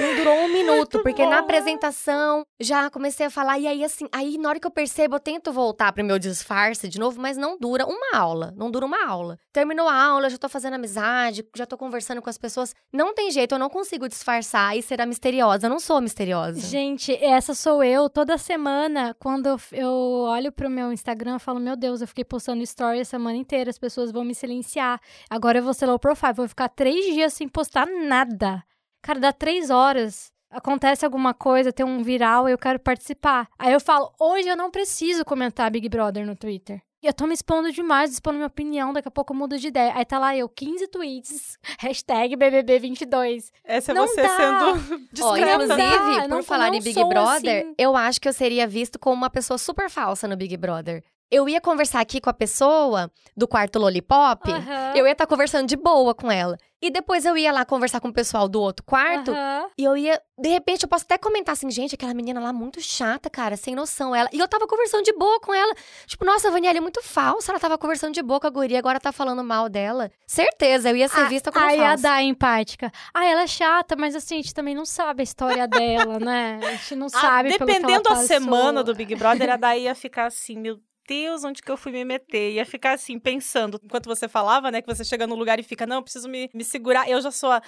Não durou um minuto, porque na apresentação já comecei a falar. E aí, assim, aí na hora que eu percebo, eu tento voltar pro meu disfarce de novo, mas não dura uma aula. Não dura uma aula. Terminou a aula, já tô fazendo amizade, já tô conversando com as pessoas. Não tem jeito, eu não consigo disfarçar e ser a misteriosa. Eu não sou misteriosa. Gente, essa sou eu. Toda semana, quando eu, eu olho pro meu Instagram, eu falo, meu Deus, eu fiquei postando story a semana inteira, as pessoas vão me silenciar. Agora eu vou ser low profile, vou ficar três dias sem postar nada. Cara, dá três horas. Acontece alguma coisa, tem um viral e eu quero participar. Aí eu falo, hoje eu não preciso comentar Big Brother no Twitter. E Eu tô me expondo demais, expondo minha opinião, daqui a pouco eu mudo de ideia. Aí tá lá eu, 15 tweets, hashtag BBB22. Essa é Não você dá. sendo discreta. Dá, inclusive, eu não- por falar não em Big Brother, assim. eu acho que eu seria visto como uma pessoa super falsa no Big Brother. Eu ia conversar aqui com a pessoa do quarto Lollipop, Aham, eu ia estar conversando de boa com ela. E depois eu ia lá conversar com o pessoal do outro quarto, aham. e eu ia, de repente, eu posso até comentar assim, gente, aquela menina lá muito chata, cara, sem noção ela. E eu tava conversando de boa com ela. Tipo, nossa, a Vaniela é muito falsa, ela tava conversando de boa com a guria, agora tá falando mal dela. Certeza, eu ia ser Ah, vista como Aí a falsa. Dai empática. Ah, ela é chata, mas assim, a gente também não sabe a história dela, né? A gente não Ah, sabe pelo que ela dependendo a passou. semana do Big Brother, a Daí ia ficar assim, meu Deus, onde que eu fui me meter? Ia ficar assim, pensando, enquanto você falava, né, que você chega no lugar e fica, não, eu preciso me, me segurar. Eu já sou a.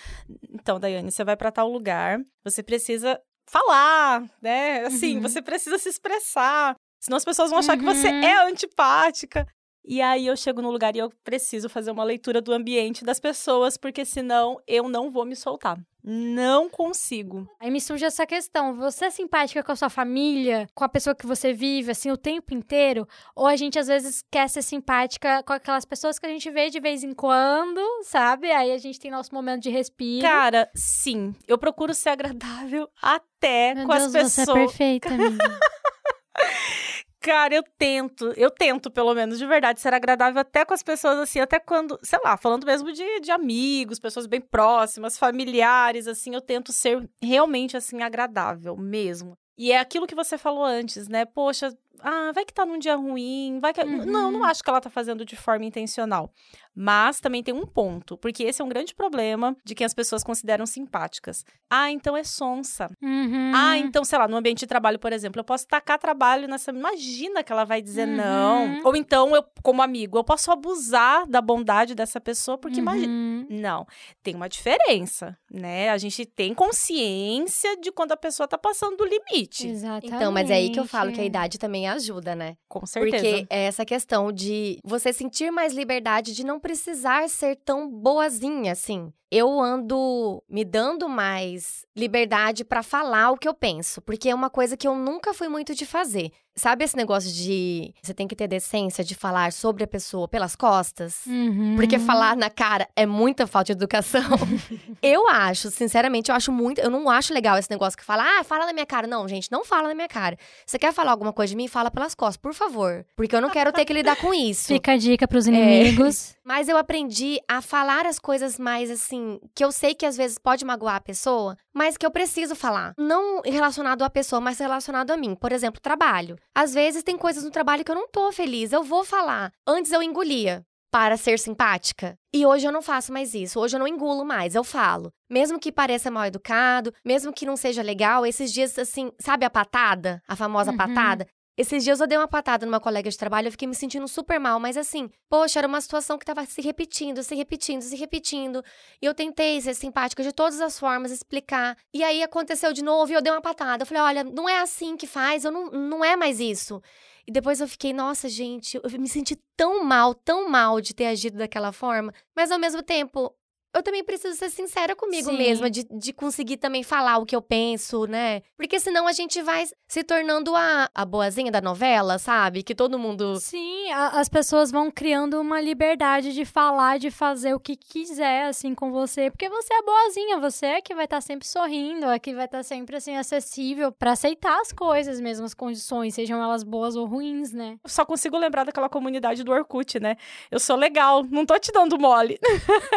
Então, Daiane, você vai pra tal lugar, você precisa falar, né? Assim, Uhum. você precisa se expressar. Senão as pessoas vão achar que você Uhum. é antipática. E aí eu chego no lugar e eu preciso fazer uma leitura do ambiente das pessoas, porque senão eu não vou me soltar. Não consigo. Aí me surge essa questão: você é simpática com a sua família, com a pessoa que você vive, assim, o tempo inteiro? Ou a gente às vezes quer ser simpática com aquelas pessoas que a gente vê de vez em quando, sabe? Aí a gente tem nosso momento de respiro. Cara, sim. Eu procuro ser agradável até Meu com Deus, as você é pessoas. perfeita, amiga. Cara, eu tento, eu tento, pelo menos, de verdade, ser agradável até com as pessoas, assim, até quando, sei lá, falando mesmo de, de amigos, pessoas bem próximas, familiares, assim, eu tento ser realmente, assim, agradável mesmo. E é aquilo que você falou antes, né? Poxa, ah, vai que tá num dia ruim, vai que. Uhum. Não, não acho que ela tá fazendo de forma intencional. Mas também tem um ponto, porque esse é um grande problema de quem as pessoas consideram simpáticas. Ah, então é sonsa. Uhum. Ah, então, sei lá, no ambiente de trabalho, por exemplo, eu posso tacar trabalho nessa. Imagina que ela vai dizer uhum. não. Ou então, eu, como amigo, eu posso abusar da bondade dessa pessoa, porque imagina. Uhum. Não, tem uma diferença, né? A gente tem consciência de quando a pessoa tá passando do limite. Exatamente. Então, mas é aí que eu falo que a idade também ajuda, né? Com certeza. Porque é essa questão de você sentir mais liberdade de não precisar ser tão boazinha assim. Eu ando me dando mais liberdade para falar o que eu penso, porque é uma coisa que eu nunca fui muito de fazer. Sabe esse negócio de você tem que ter decência de falar sobre a pessoa pelas costas? Uhum. Porque falar na cara é muita falta de educação. eu acho, sinceramente, eu acho muito. Eu não acho legal esse negócio que fala, ah, fala na minha cara. Não, gente, não fala na minha cara. Você quer falar alguma coisa de mim? Fala pelas costas, por favor. Porque eu não quero ter que lidar com isso. Fica a dica pros inimigos. É. Mas eu aprendi a falar as coisas mais assim, que eu sei que às vezes pode magoar a pessoa, mas que eu preciso falar. Não relacionado à pessoa, mas relacionado a mim. Por exemplo, trabalho. Às vezes tem coisas no trabalho que eu não tô feliz, eu vou falar. Antes eu engolia para ser simpática. E hoje eu não faço mais isso. Hoje eu não engulo mais, eu falo. Mesmo que pareça mal educado, mesmo que não seja legal, esses dias assim, sabe a patada? A famosa Uhum. patada? Esses dias eu dei uma patada numa colega de trabalho, eu fiquei me sentindo super mal, mas assim, poxa, era uma situação que tava se repetindo, se repetindo, se repetindo. E eu tentei ser simpática de todas as formas, explicar. E aí aconteceu de novo e eu dei uma patada. Eu falei, olha, não é assim que faz, eu não, não é mais isso. E depois eu fiquei, nossa, gente, eu me senti tão mal, tão mal de ter agido daquela forma. Mas ao mesmo tempo, eu também preciso ser sincera comigo Sim. mesma, de, de conseguir também falar o que eu penso, né? Porque senão a gente vai se tornando a, a boazinha da novela, sabe? Que todo mundo. Sim, a- as pessoas vão criando uma liberdade de falar, de fazer o que quiser, assim, com você. Porque você é boazinha, você é que vai estar sempre sorrindo, é que vai estar sempre, assim, acessível pra aceitar as coisas, mesmo as condições, sejam elas boas ou ruins, né? Eu só consigo lembrar daquela comunidade do Orkut, né? Eu sou legal, não tô te dando mole.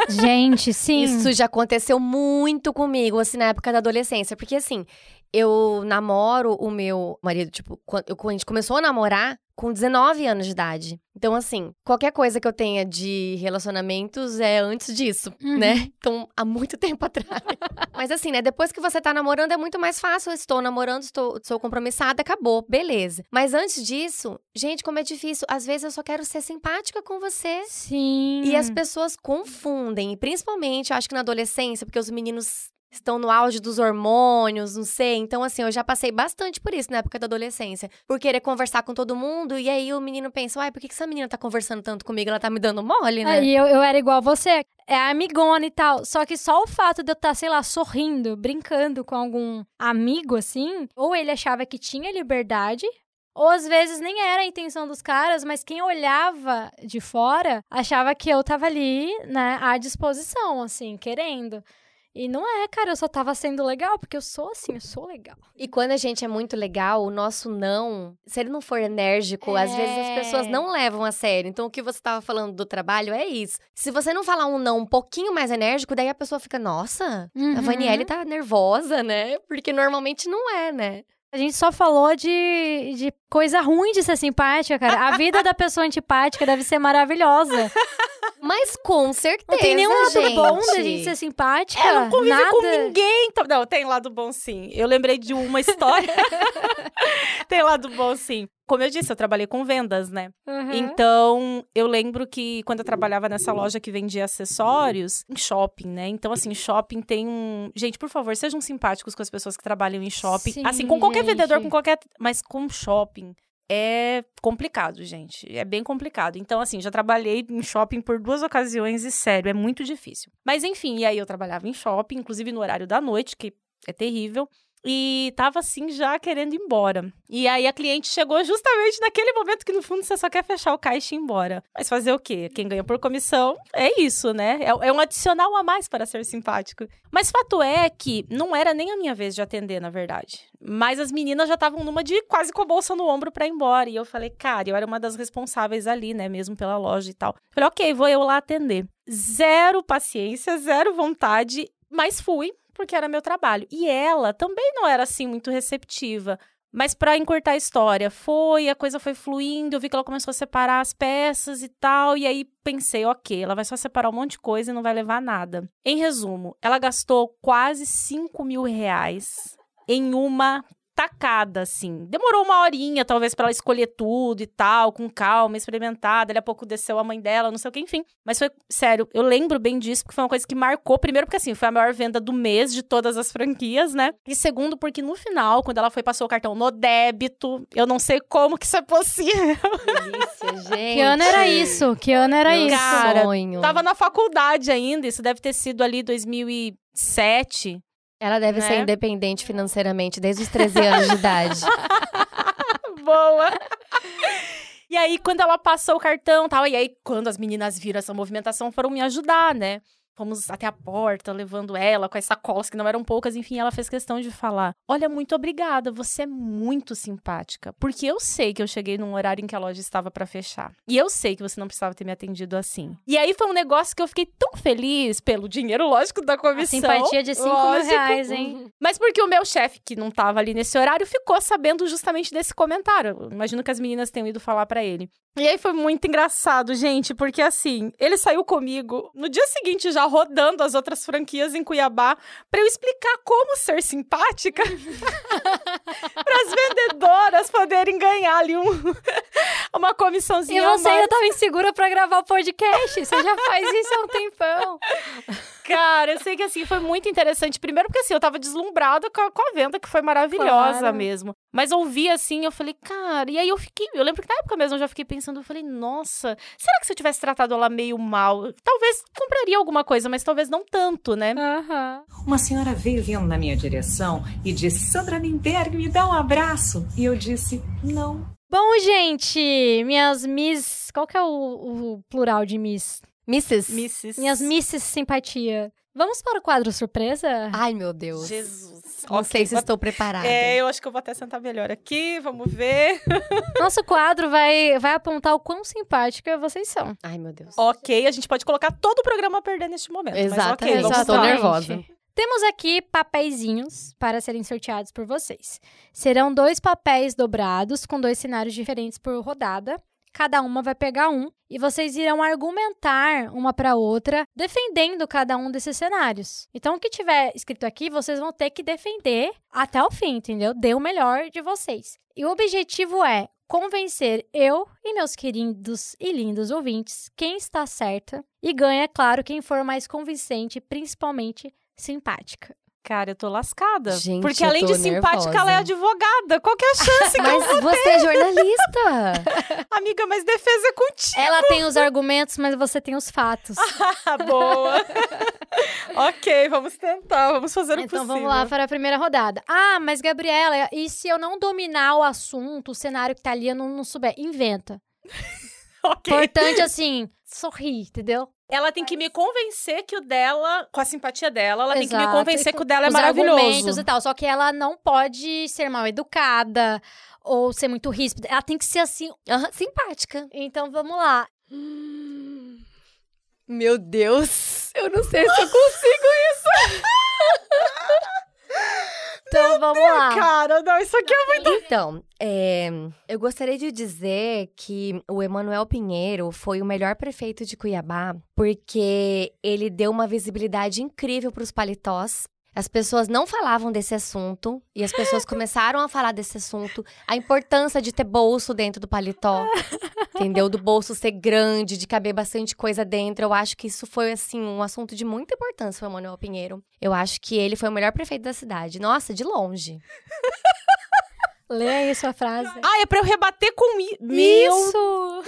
Gente, sim. Isso já aconteceu muito comigo, assim, na época da adolescência. Porque, assim, eu namoro o meu marido, tipo, quando a gente começou a namorar com 19 anos de idade. Então, assim, qualquer coisa que eu tenha de relacionamentos é antes disso, Uhum. né? Então, há muito tempo atrás. Mas, assim, né? Depois que você tá namorando, é muito mais fácil. Eu estou namorando, estou, sou compromissada, acabou, beleza. Mas antes disso, gente, como é difícil. Às vezes eu só quero ser simpática com você. Sim. E as pessoas confundem, e principalmente, eu acho que na adolescência, porque os meninos estão no auge dos hormônios, não sei. Então, assim, eu já passei bastante por isso na época da adolescência. Por querer conversar com todo mundo, e aí o menino pensa, uai, por que essa menina tá conversando tanto comigo? Ela tá me dando mole, né? Aí eu, eu era igual você, é amigona e tal. Só que só o fato de eu estar, sei lá, sorrindo, brincando com algum amigo assim, ou ele achava que tinha liberdade. Ou às vezes nem era a intenção dos caras, mas quem olhava de fora achava que eu tava ali, né, à disposição, assim, querendo. E não é, cara, eu só tava sendo legal, porque eu sou assim, eu sou legal. E quando a gente é muito legal, o nosso não, se ele não for enérgico, às vezes as É. pessoas não levam a sério. Então, o que você tava falando do trabalho é isso. Se você não falar um não um pouquinho mais enérgico, daí a pessoa fica, nossa, a Uhum. Vanielle tá nervosa, né? Porque normalmente não é, né? A gente só falou de, de coisa ruim de ser simpática, cara. A vida da pessoa antipática deve ser maravilhosa. Mas com certeza, Não tem nenhum lado gente. bom da gente ser simpática. É, não convive Nada. com ninguém. Então, não, tem lado bom sim. Eu lembrei de uma história. tem lado bom sim. Como eu disse, eu trabalhei com vendas, né? Uhum. Então, eu lembro que quando eu trabalhava nessa loja que vendia acessórios, em shopping, né? Então, assim, shopping tem um. Gente, por favor, sejam simpáticos com as pessoas que trabalham em shopping. Sim, assim, com qualquer gente. vendedor, com qualquer. Mas com shopping. É complicado, gente. É bem complicado. Então, assim, já trabalhei em shopping por duas ocasiões e, sério, é muito difícil. Mas, enfim, e aí eu trabalhava em shopping, inclusive no horário da noite, que é terrível. E tava assim já querendo ir embora. E aí a cliente chegou justamente naquele momento que no fundo você só quer fechar o caixa e ir embora. Mas fazer o quê? Quem ganha por comissão é isso, né? É, é um adicional a mais para ser simpático. Mas fato é que não era nem a minha vez de atender, na verdade. Mas as meninas já estavam numa de quase com a bolsa no ombro para ir embora. E eu falei, cara, eu era uma das responsáveis ali, né? Mesmo pela loja e tal. Falei, ok, vou eu lá atender. Zero paciência, zero vontade, mas fui porque era meu trabalho. E ela também não era assim muito receptiva. Mas para encurtar a história, foi, a coisa foi fluindo, eu vi que ela começou a separar as peças e tal, e aí pensei, ok, ela vai só separar um monte de coisa e não vai levar nada. Em resumo, ela gastou quase 5 mil reais em uma tacada, assim. Demorou uma horinha, talvez, para ela escolher tudo e tal, com calma, experimentar. Dali a pouco desceu a mãe dela, não sei o que, enfim. Mas foi, sério, eu lembro bem disso, porque foi uma coisa que marcou. Primeiro, porque assim, foi a maior venda do mês de todas as franquias, né? E segundo, porque no final, quando ela foi passou o cartão no débito, eu não sei como que isso é possível. Delícia, gente. Que ano era isso? Que ano era Meu isso? Cara, sonho. Tava na faculdade ainda, isso deve ter sido ali 2007. Ela deve né? ser independente financeiramente desde os 13 anos de idade. Boa! E aí, quando ela passou o cartão tal, e aí, quando as meninas viram essa movimentação, foram me ajudar, né? Fomos até a porta, levando ela com as sacolas, que não eram poucas. Enfim, ela fez questão de falar: Olha, muito obrigada, você é muito simpática. Porque eu sei que eu cheguei num horário em que a loja estava para fechar. E eu sei que você não precisava ter me atendido assim. E aí foi um negócio que eu fiquei tão feliz pelo dinheiro, lógico, da A comissão. simpatia de 5 mil reais, hein? Mas porque o meu chefe, que não tava ali nesse horário, ficou sabendo justamente desse comentário. Eu Imagino que as meninas tenham ido falar pra ele. E aí foi muito engraçado, gente, porque assim, ele saiu comigo no dia seguinte já rodando as outras franquias em Cuiabá pra eu explicar como ser simpática para as vendedoras poderem ganhar ali um, uma E comissãozinha a você ainda tava insegura pra gravar o podcast. Você já faz isso há um tempão. Cara, eu sei que assim, foi muito interessante. Primeiro porque assim, eu tava deslumbrada com a, com a venda, que foi maravilhosa Claro. mesmo. Mas ouvi assim, eu falei, cara, e aí eu fiquei, eu lembro que na época mesmo eu já fiquei pensando, eu falei, nossa, será que se eu tivesse tratado ela meio mal, talvez compraria alguma coisa, mas talvez não tanto, né? Aham. Uma senhora veio vindo na minha direção e disse: Sandra Lindenberg, me dá um abraço. E eu disse: Não. Bom, gente, minhas Miss. Qual que é o, o plural de Miss? Mrs. Mrs. Minhas Misses Simpatia. Vamos para o quadro surpresa? Ai, meu Deus. Jesus. Não Ok, sei se vou- estou preparada. É, eu acho que eu vou até sentar melhor aqui, vamos ver. Nosso quadro vai, vai apontar o quão simpática vocês são. Ai, meu Deus. ok, a gente pode colocar todo o programa a perder neste momento. mas ok, Exatamente. vamos Estou nervosa. Temos aqui papeizinhos para serem sorteados por vocês. Serão dois papéis dobrados com dois cenários diferentes por rodada. Cada uma vai pegar um e vocês irão argumentar uma para outra, defendendo cada um desses cenários. Então, o que tiver escrito aqui, vocês vão ter que defender até o fim, entendeu? Dê o melhor de vocês. E o objetivo é convencer eu e meus queridos e lindos ouvintes quem está certa e ganha, claro, quem for mais convincente, principalmente simpática. Cara, eu tô lascada. Gente, porque além de simpática, ela é nervosa. advogada. Qual que é a chance? que eu- Mas você é jornalista. Amiga, mas defesa é contigo. Ela tem os argumentos, mas você tem os fatos. Ah, boa. ok, vamos tentar, vamos fazer o Então possível. vamos lá para a primeira rodada. Ah, mas Gabriela, e se eu não dominar o assunto, o cenário que tá ali, eu não, não souber? Inventa. Ok. Importante, assim, sorrir, entendeu? Ela tem que me convencer que o dela, com a simpatia dela, ela tem que me Exato. convencer que o dela é Os maravilhoso. e tal. Só que ela não pode ser mal educada ou ser muito ríspida. Ela tem que ser assim. Simpática. Então vamos lá. Meu Deus. Eu não sei se eu consigo. Então vamos lá. Cara, não, isso aqui é muito. Então, é, eu gostaria de dizer que o Emanuel Pinheiro foi o melhor prefeito de Cuiabá, porque ele deu uma visibilidade incrível para os paletós. As pessoas não falavam desse assunto e as pessoas começaram a falar desse assunto, a importância de ter bolso dentro do paletó, entendeu? Do bolso ser grande, de caber bastante coisa dentro. Eu acho que isso foi assim um assunto de muita importância para o Emanuel Pinheiro. Eu acho que ele foi o melhor prefeito da cidade. Nossa, de longe. Lê aí sua frase. Ah, é pra eu rebater com mi... Meu Isso!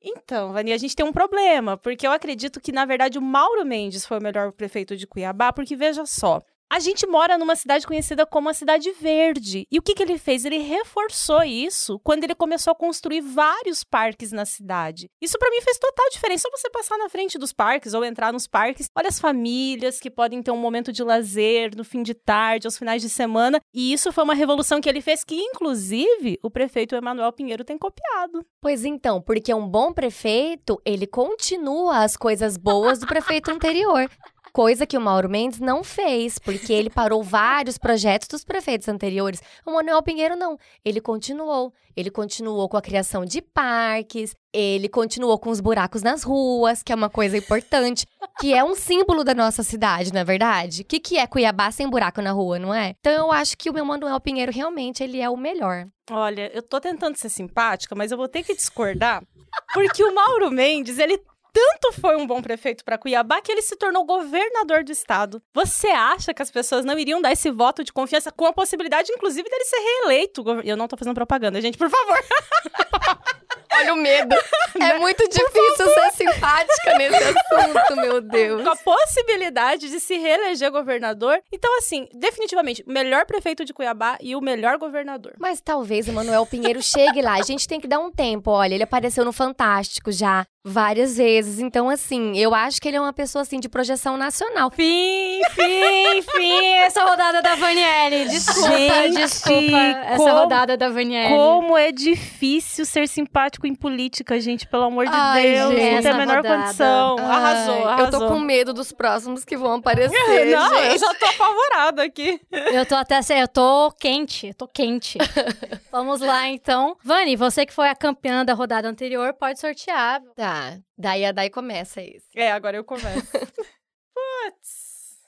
Então, Vani, a gente tem um problema, porque eu acredito que, na verdade, o Mauro Mendes foi o melhor prefeito de Cuiabá, porque veja só, a gente mora numa cidade conhecida como a Cidade Verde. E o que, que ele fez? Ele reforçou isso quando ele começou a construir vários parques na cidade. Isso para mim fez total diferença. Só você passar na frente dos parques ou entrar nos parques, olha as famílias que podem ter um momento de lazer no fim de tarde, aos finais de semana. E isso foi uma revolução que ele fez que, inclusive, o prefeito Emanuel Pinheiro tem copiado. Pois então, porque um bom prefeito, ele continua as coisas boas do prefeito anterior. Coisa que o Mauro Mendes não fez, porque ele parou vários projetos dos prefeitos anteriores. O Manuel Pinheiro não. Ele continuou. Ele continuou com a criação de parques, ele continuou com os buracos nas ruas, que é uma coisa importante, que é um símbolo da nossa cidade, não é verdade? O que, que é Cuiabá sem buraco na rua, não é? Então eu acho que o meu Manuel Pinheiro realmente ele é o melhor. Olha, eu tô tentando ser simpática, mas eu vou ter que discordar, porque o Mauro Mendes, ele tanto foi um bom prefeito para Cuiabá que ele se tornou governador do estado. Você acha que as pessoas não iriam dar esse voto de confiança com a possibilidade, inclusive, dele ser reeleito? Eu não tô fazendo propaganda, gente, por favor. Olha o medo. É muito difícil ser simpática nesse assunto, meu Deus. Com a possibilidade de se reeleger governador. Então, assim, definitivamente, o melhor prefeito de Cuiabá e o melhor governador. Mas talvez o Manuel Pinheiro chegue lá. A gente tem que dar um tempo. Olha, ele apareceu no Fantástico já várias vezes. Então, assim, eu acho que ele é uma pessoa, assim, de projeção nacional. Fim, fim, fim, essa rodada da Vanielle. Desculpa, Gente, desculpa, essa como, rodada da Vanielle. Como é difícil ser simpático em política, gente, pelo amor de Ai, Deus. Gente, não tem a menor rodada. condição. Ai, arrasou, arrasou. Eu tô com medo dos próximos que vão aparecer, Não, gente. eu já tô apavorada aqui. Eu tô até, assim, eu tô quente, eu tô quente. Vamos lá, então. Vani, você que foi a campeã da rodada anterior, pode sortear. Tá. Daí a Daí começa isso. É, agora eu começo. Putz.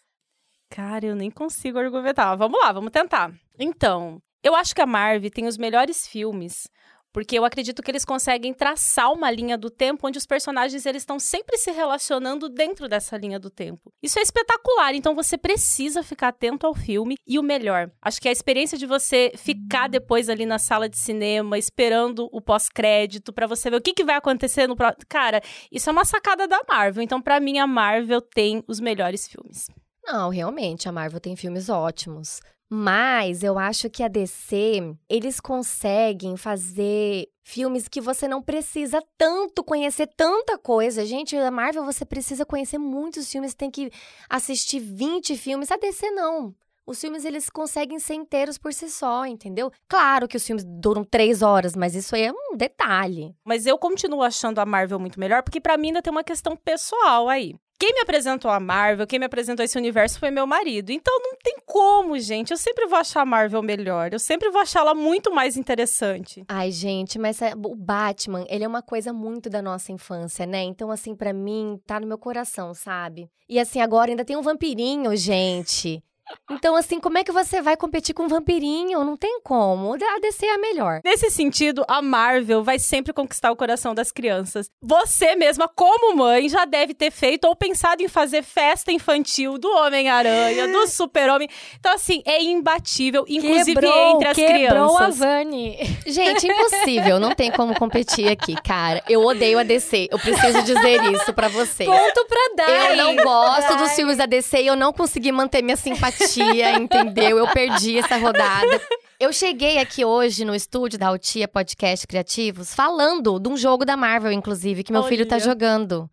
Cara, eu nem consigo argumentar. Vamos lá, vamos tentar. Então, eu acho que a Marvel tem os melhores filmes porque eu acredito que eles conseguem traçar uma linha do tempo onde os personagens eles estão sempre se relacionando dentro dessa linha do tempo. Isso é espetacular, então você precisa ficar atento ao filme e o melhor, acho que a experiência de você ficar depois ali na sala de cinema esperando o pós-crédito para você ver o que, que vai acontecer no próximo, cara, isso é uma sacada da Marvel. Então para mim a Marvel tem os melhores filmes. Não, realmente, a Marvel tem filmes ótimos. Mas eu acho que a DC, eles conseguem fazer filmes que você não precisa tanto conhecer tanta coisa. Gente, a Marvel você precisa conhecer muitos filmes, tem que assistir 20 filmes. A DC não. Os filmes eles conseguem ser inteiros por si só, entendeu? Claro que os filmes duram três horas, mas isso aí é um detalhe. Mas eu continuo achando a Marvel muito melhor, porque para mim ainda tem uma questão pessoal aí. Quem me apresentou a Marvel, quem me apresentou esse universo foi meu marido. Então não tem como, gente. Eu sempre vou achar a Marvel melhor. Eu sempre vou achá-la muito mais interessante. Ai, gente, mas é, o Batman, ele é uma coisa muito da nossa infância, né? Então, assim, para mim, tá no meu coração, sabe? E assim, agora ainda tem um vampirinho, gente. Então, assim, como é que você vai competir com um vampirinho? Não tem como. A DC é a melhor. Nesse sentido, a Marvel vai sempre conquistar o coração das crianças. Você mesma, como mãe, já deve ter feito ou pensado em fazer festa infantil do Homem-Aranha, do Super-Homem. Então, assim, é imbatível, inclusive quebrou, entre as quebrou crianças. a Vani. Gente, impossível. Não tem como competir aqui, cara. Eu odeio a DC. Eu preciso dizer isso pra vocês. Ponto pra dar. Eu não gosto dos filmes da DC e eu não consegui manter minha simpatia Altia, entendeu? Eu perdi essa rodada. Eu cheguei aqui hoje no estúdio da Altia Podcast Criativos falando de um jogo da Marvel, inclusive, que meu Olha. filho tá jogando.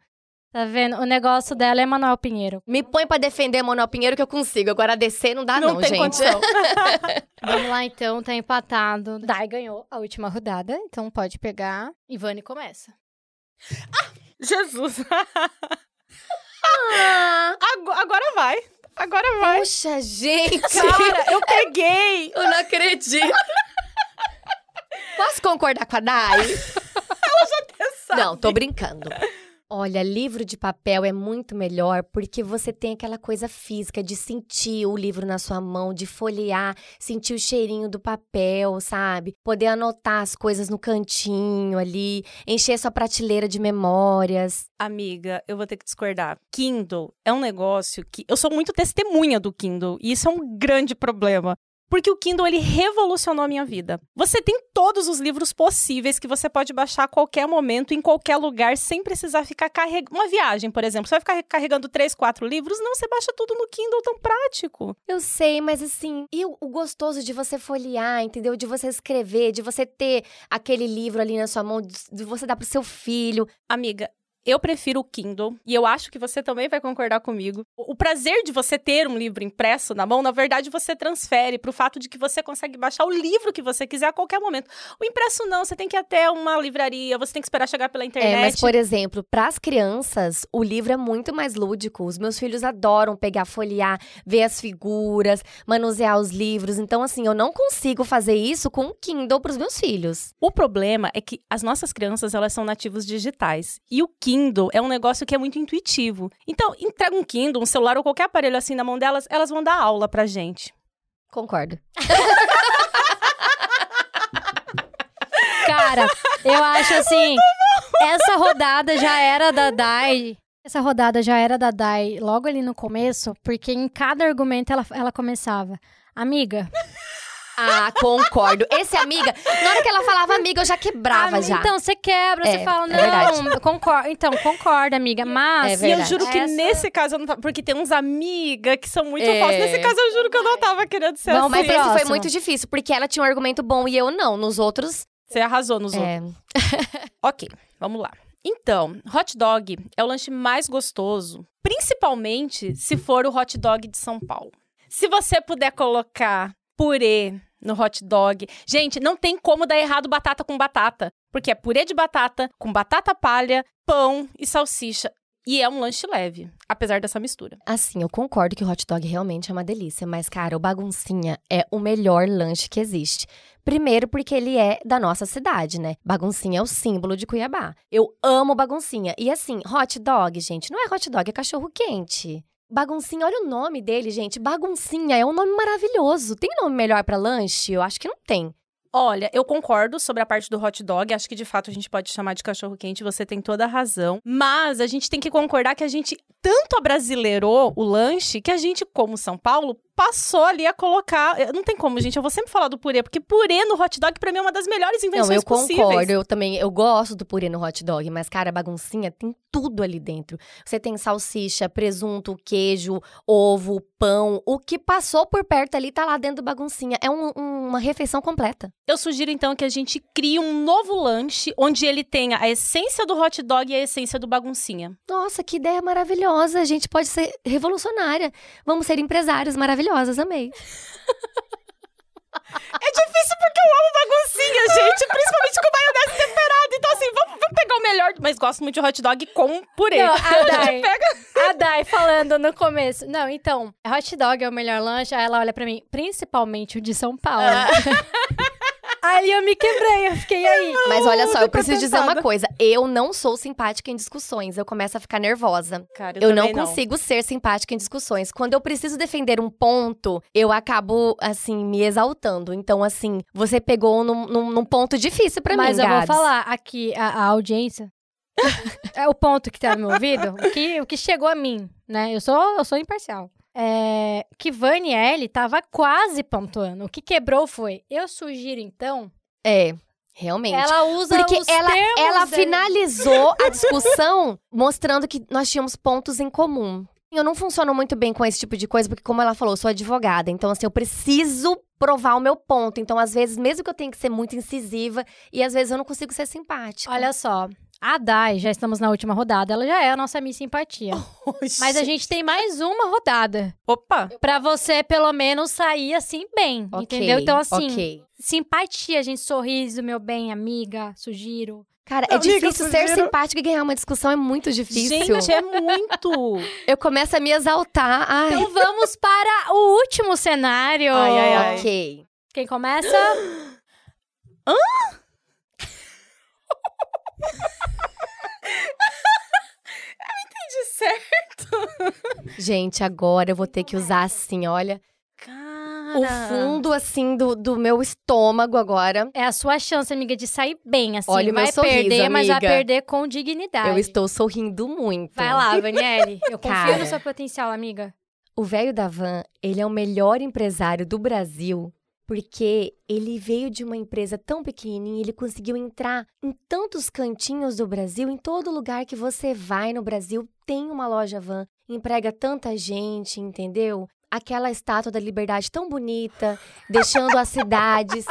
Tá vendo? O negócio dela é Manuel Pinheiro. Me põe para defender Manuel Pinheiro que eu consigo. Agora descer não dá não, não tem gente. Condição. Vamos lá então, tá empatado. Dai ganhou a última rodada, então pode pegar. Ivane começa. Ah, Jesus. ah, agora vai. Agora vai. Puxa, gente. Cara, eu peguei. Eu não acredito. Posso concordar com a Dai? Ela já até sabe. Não, tô brincando. Olha, livro de papel é muito melhor porque você tem aquela coisa física de sentir o livro na sua mão, de folhear, sentir o cheirinho do papel, sabe? Poder anotar as coisas no cantinho ali, encher sua prateleira de memórias. Amiga, eu vou ter que discordar. Kindle é um negócio que eu sou muito testemunha do Kindle e isso é um grande problema. Porque o Kindle ele revolucionou a minha vida. Você tem todos os livros possíveis que você pode baixar a qualquer momento, em qualquer lugar, sem precisar ficar carregando. Uma viagem, por exemplo, você vai ficar carregando três, quatro livros? Não, você baixa tudo no Kindle, tão prático. Eu sei, mas assim, e o, gostoso de você folhear, entendeu? De você escrever, de você ter aquele livro ali na sua mão, de você dar pro seu filho. Amiga, eu prefiro o Kindle e eu acho que você também vai concordar comigo. O prazer de você ter um livro impresso na mão, na verdade, você transfere para o fato de que você consegue baixar o livro que você quiser a qualquer momento. O impresso não, você tem que ir até uma livraria, você tem que esperar chegar pela internet. É, mas por exemplo, para as crianças, o livro é muito mais lúdico. Os meus filhos adoram pegar, folhear, ver as figuras, manusear os livros. Então, assim, eu não consigo fazer isso com o Kindle para os meus filhos. O problema é que as nossas crianças, elas são nativos digitais. E o Kindle Kindle é um negócio que é muito intuitivo. Então, entrega um Kindle, um celular ou qualquer aparelho assim na mão delas, elas vão dar aula pra gente. Concordo. Cara, eu acho assim, essa rodada já era da Dai. Essa rodada já era da Dai logo ali no começo, porque em cada argumento ela, ela começava. Amiga, ah, concordo. Esse amiga, na hora que ela falava amiga, eu já quebrava ah, já. Então, você quebra, é, você fala, não, é concordo. Então, concorda, amiga. Mas. É e eu juro que essa... nesse caso eu não tava. Porque tem uns amigas que são muito é. falsos. Nesse caso, eu juro que eu não tava querendo ser Vamos assim. Mas esse foi muito difícil, porque ela tinha um argumento bom e eu não. Nos outros. Você arrasou nos é. outros. ok, vamos lá. Então, hot dog é o lanche mais gostoso, principalmente se for o hot dog de São Paulo. Se você puder colocar purê no hot dog. Gente, não tem como dar errado batata com batata, porque é purê de batata com batata palha, pão e salsicha. E é um lanche leve, apesar dessa mistura. Assim, eu concordo que o hot dog realmente é uma delícia, mas, cara, o baguncinha é o melhor lanche que existe. Primeiro, porque ele é da nossa cidade, né? Baguncinha é o símbolo de Cuiabá. Eu amo baguncinha. E assim, hot dog, gente, não é hot dog, é cachorro quente. Baguncinha, olha o nome dele, gente. Baguncinha é um nome maravilhoso. Tem nome melhor para lanche? Eu acho que não tem. Olha, eu concordo sobre a parte do hot dog. Acho que de fato a gente pode chamar de cachorro quente. Você tem toda a razão. Mas a gente tem que concordar que a gente tanto abrasileirou o lanche que a gente, como São Paulo, passou ali a colocar. Não tem como, gente. Eu vou sempre falar do purê, porque purê no hot dog, pra mim, é uma das melhores invenções Não, eu possíveis. concordo. Eu também, eu gosto do purê no hot dog, mas, cara, a baguncinha tem tudo ali dentro. Você tem salsicha, presunto, queijo, ovo, pão. O que passou por perto ali tá lá dentro do baguncinha. É um, um, uma refeição completa. Eu sugiro, então, que a gente crie um novo lanche onde ele tenha a essência do hot dog e a essência do baguncinha. Nossa, que ideia maravilhosa. A gente pode ser revolucionária. Vamos ser empresários maravilhosos maravilhosas, amei. É difícil porque eu amo baguncinha, gente. Principalmente com maionese temperada. Então, assim, vamos, vamos, pegar o melhor. Mas gosto muito de hot dog com purê. Não, a Dai, pega... a Dai falando no começo. Não, então, hot dog é o melhor lanche. Aí ela olha pra mim, principalmente o de São Paulo. Ah. Ali eu me quebrei, eu fiquei aí. Mas olha só, eu preciso dizer uma coisa. Eu não sou simpática em discussões. Eu começo a ficar nervosa. Cara, eu, eu não, não consigo ser simpática em discussões. Quando eu preciso defender um ponto, eu acabo, assim, me exaltando. Então, assim, você pegou num, num, num ponto difícil para mim, Mas eu Gabs. vou falar aqui, a, a audiência. é o ponto que tá no meu ouvido, o que, o que chegou a mim, né? Eu sou, eu sou imparcial é, que Vani L tava quase pontuando. O que quebrou foi. Eu sugiro, então. É. Realmente. Ela usa Porque os ela, termos ela dele. finalizou a discussão mostrando que nós tínhamos pontos em comum. Eu não funciono muito bem com esse tipo de coisa, porque, como ela falou, eu sou advogada. Então, assim, eu preciso provar o meu ponto. Então, às vezes, mesmo que eu tenha que ser muito incisiva, e às vezes eu não consigo ser simpática. Olha só, a Dai, já estamos na última rodada, ela já é a nossa Miss Simpatia. Oh, Mas a gente tem mais uma rodada. Opa! Pra você, pelo menos, sair assim bem, okay, entendeu? Então, assim, okay. simpatia, gente, sorriso, meu bem, amiga, sugiro. Cara, é amiga, difícil ser simpática e ganhar uma discussão, é muito difícil. Gente, é muito! Eu começo a me exaltar. Ai. Então vamos para o último cenário. Ai, ai, ai. Ok. Quem começa? Hã? eu entendi certo. Gente, agora eu vou ter que usar assim, olha. O fundo, assim, do, do meu estômago agora. É a sua chance, amiga, de sair bem, assim. Olha o vai meu sorriso, perder, amiga. mas vai perder com dignidade. Eu estou sorrindo muito. Vai lá, Vanielle. Eu confio Cara. no seu potencial, amiga. O velho da van, ele é o melhor empresário do Brasil Porque ele veio de uma empresa tão pequenininha, ele conseguiu entrar em tantos cantinhos do Brasil, em todo lugar que você vai no Brasil tem uma loja van, emprega tanta gente, entendeu? Aquela estátua da liberdade tão bonita, deixando as cidades,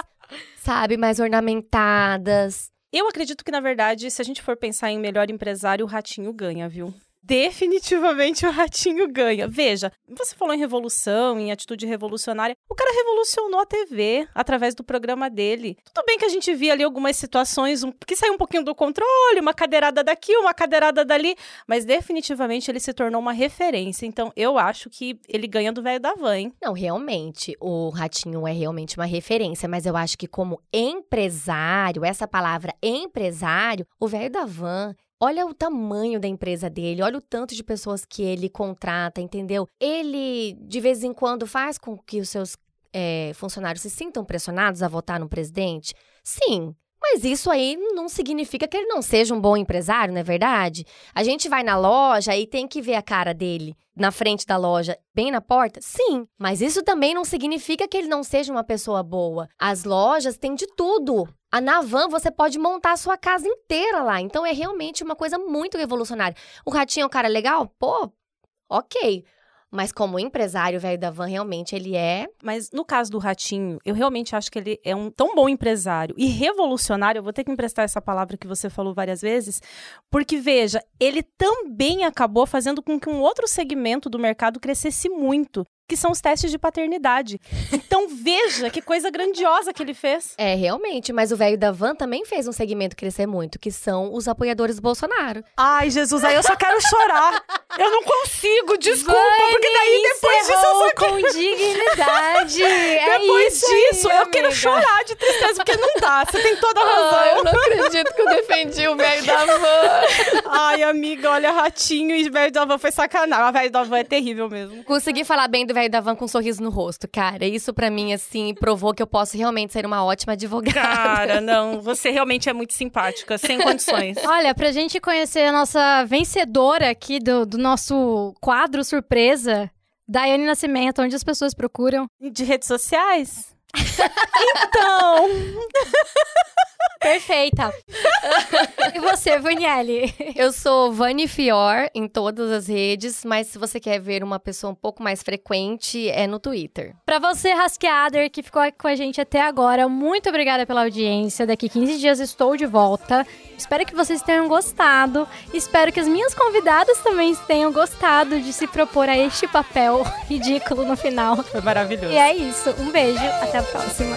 sabe, mais ornamentadas. Eu acredito que, na verdade, se a gente for pensar em melhor empresário, o Ratinho ganha, viu? Definitivamente o ratinho ganha. Veja, você falou em revolução, em atitude revolucionária. O cara revolucionou a TV através do programa dele. Tudo bem que a gente via ali algumas situações um, que saiu um pouquinho do controle, uma cadeirada daqui, uma cadeirada dali, mas definitivamente ele se tornou uma referência. Então eu acho que ele ganha do velho da van, hein? Não, realmente, o ratinho é realmente uma referência, mas eu acho que como empresário, essa palavra empresário, o velho da van Olha o tamanho da empresa dele, olha o tanto de pessoas que ele contrata, entendeu? Ele, de vez em quando, faz com que os seus é, funcionários se sintam pressionados a votar no presidente? Sim. Mas isso aí não significa que ele não seja um bom empresário, não é verdade? A gente vai na loja e tem que ver a cara dele na frente da loja, bem na porta? Sim, mas isso também não significa que ele não seja uma pessoa boa. As lojas têm de tudo. A Navan, você pode montar a sua casa inteira lá. Então é realmente uma coisa muito revolucionária. O ratinho é um cara legal? Pô, ok. Mas como empresário, velho da van, realmente ele é. Mas no caso do Ratinho, eu realmente acho que ele é um tão bom empresário e revolucionário. Eu vou ter que emprestar essa palavra que você falou várias vezes, porque veja, ele também acabou fazendo com que um outro segmento do mercado crescesse muito, que são os testes de paternidade. Então veja que coisa grandiosa que ele fez. É, realmente, mas o velho da van também fez um segmento crescer muito, que são os apoiadores do Bolsonaro. Ai, Jesus, aí eu só quero chorar. Eu não consigo, desculpa, Vani porque daí depois disso eu só com dignidade. é depois isso disso, aí, eu quero chorar de tristeza, porque não dá. Você tem toda a razão. Eu não acredito que eu defendi o velho da van. Ai, amiga, olha, ratinho e velho da van foi sacanagem. A velho da van é terrível mesmo. Consegui falar bem do velho da van com um sorriso no rosto, cara. Isso para mim, assim, provou que eu posso realmente ser uma ótima advogada. Cara, não, você realmente é muito simpática, sem condições. Olha, pra gente conhecer a nossa vencedora aqui do, do nosso quadro surpresa, Daiane Nascimento, onde as pessoas procuram? De redes sociais? então. Perfeita. e você, Vanielle? Eu sou Vani Fior em todas as redes, mas se você quer ver uma pessoa um pouco mais frequente, é no Twitter. Para você, Rasqueader, que ficou aqui com a gente até agora, muito obrigada pela audiência. Daqui 15 dias estou de volta. Espero que vocês tenham gostado. Espero que as minhas convidadas também tenham gostado de se propor a este papel ridículo no final. Foi maravilhoso. E é isso. Um beijo. Até a próxima.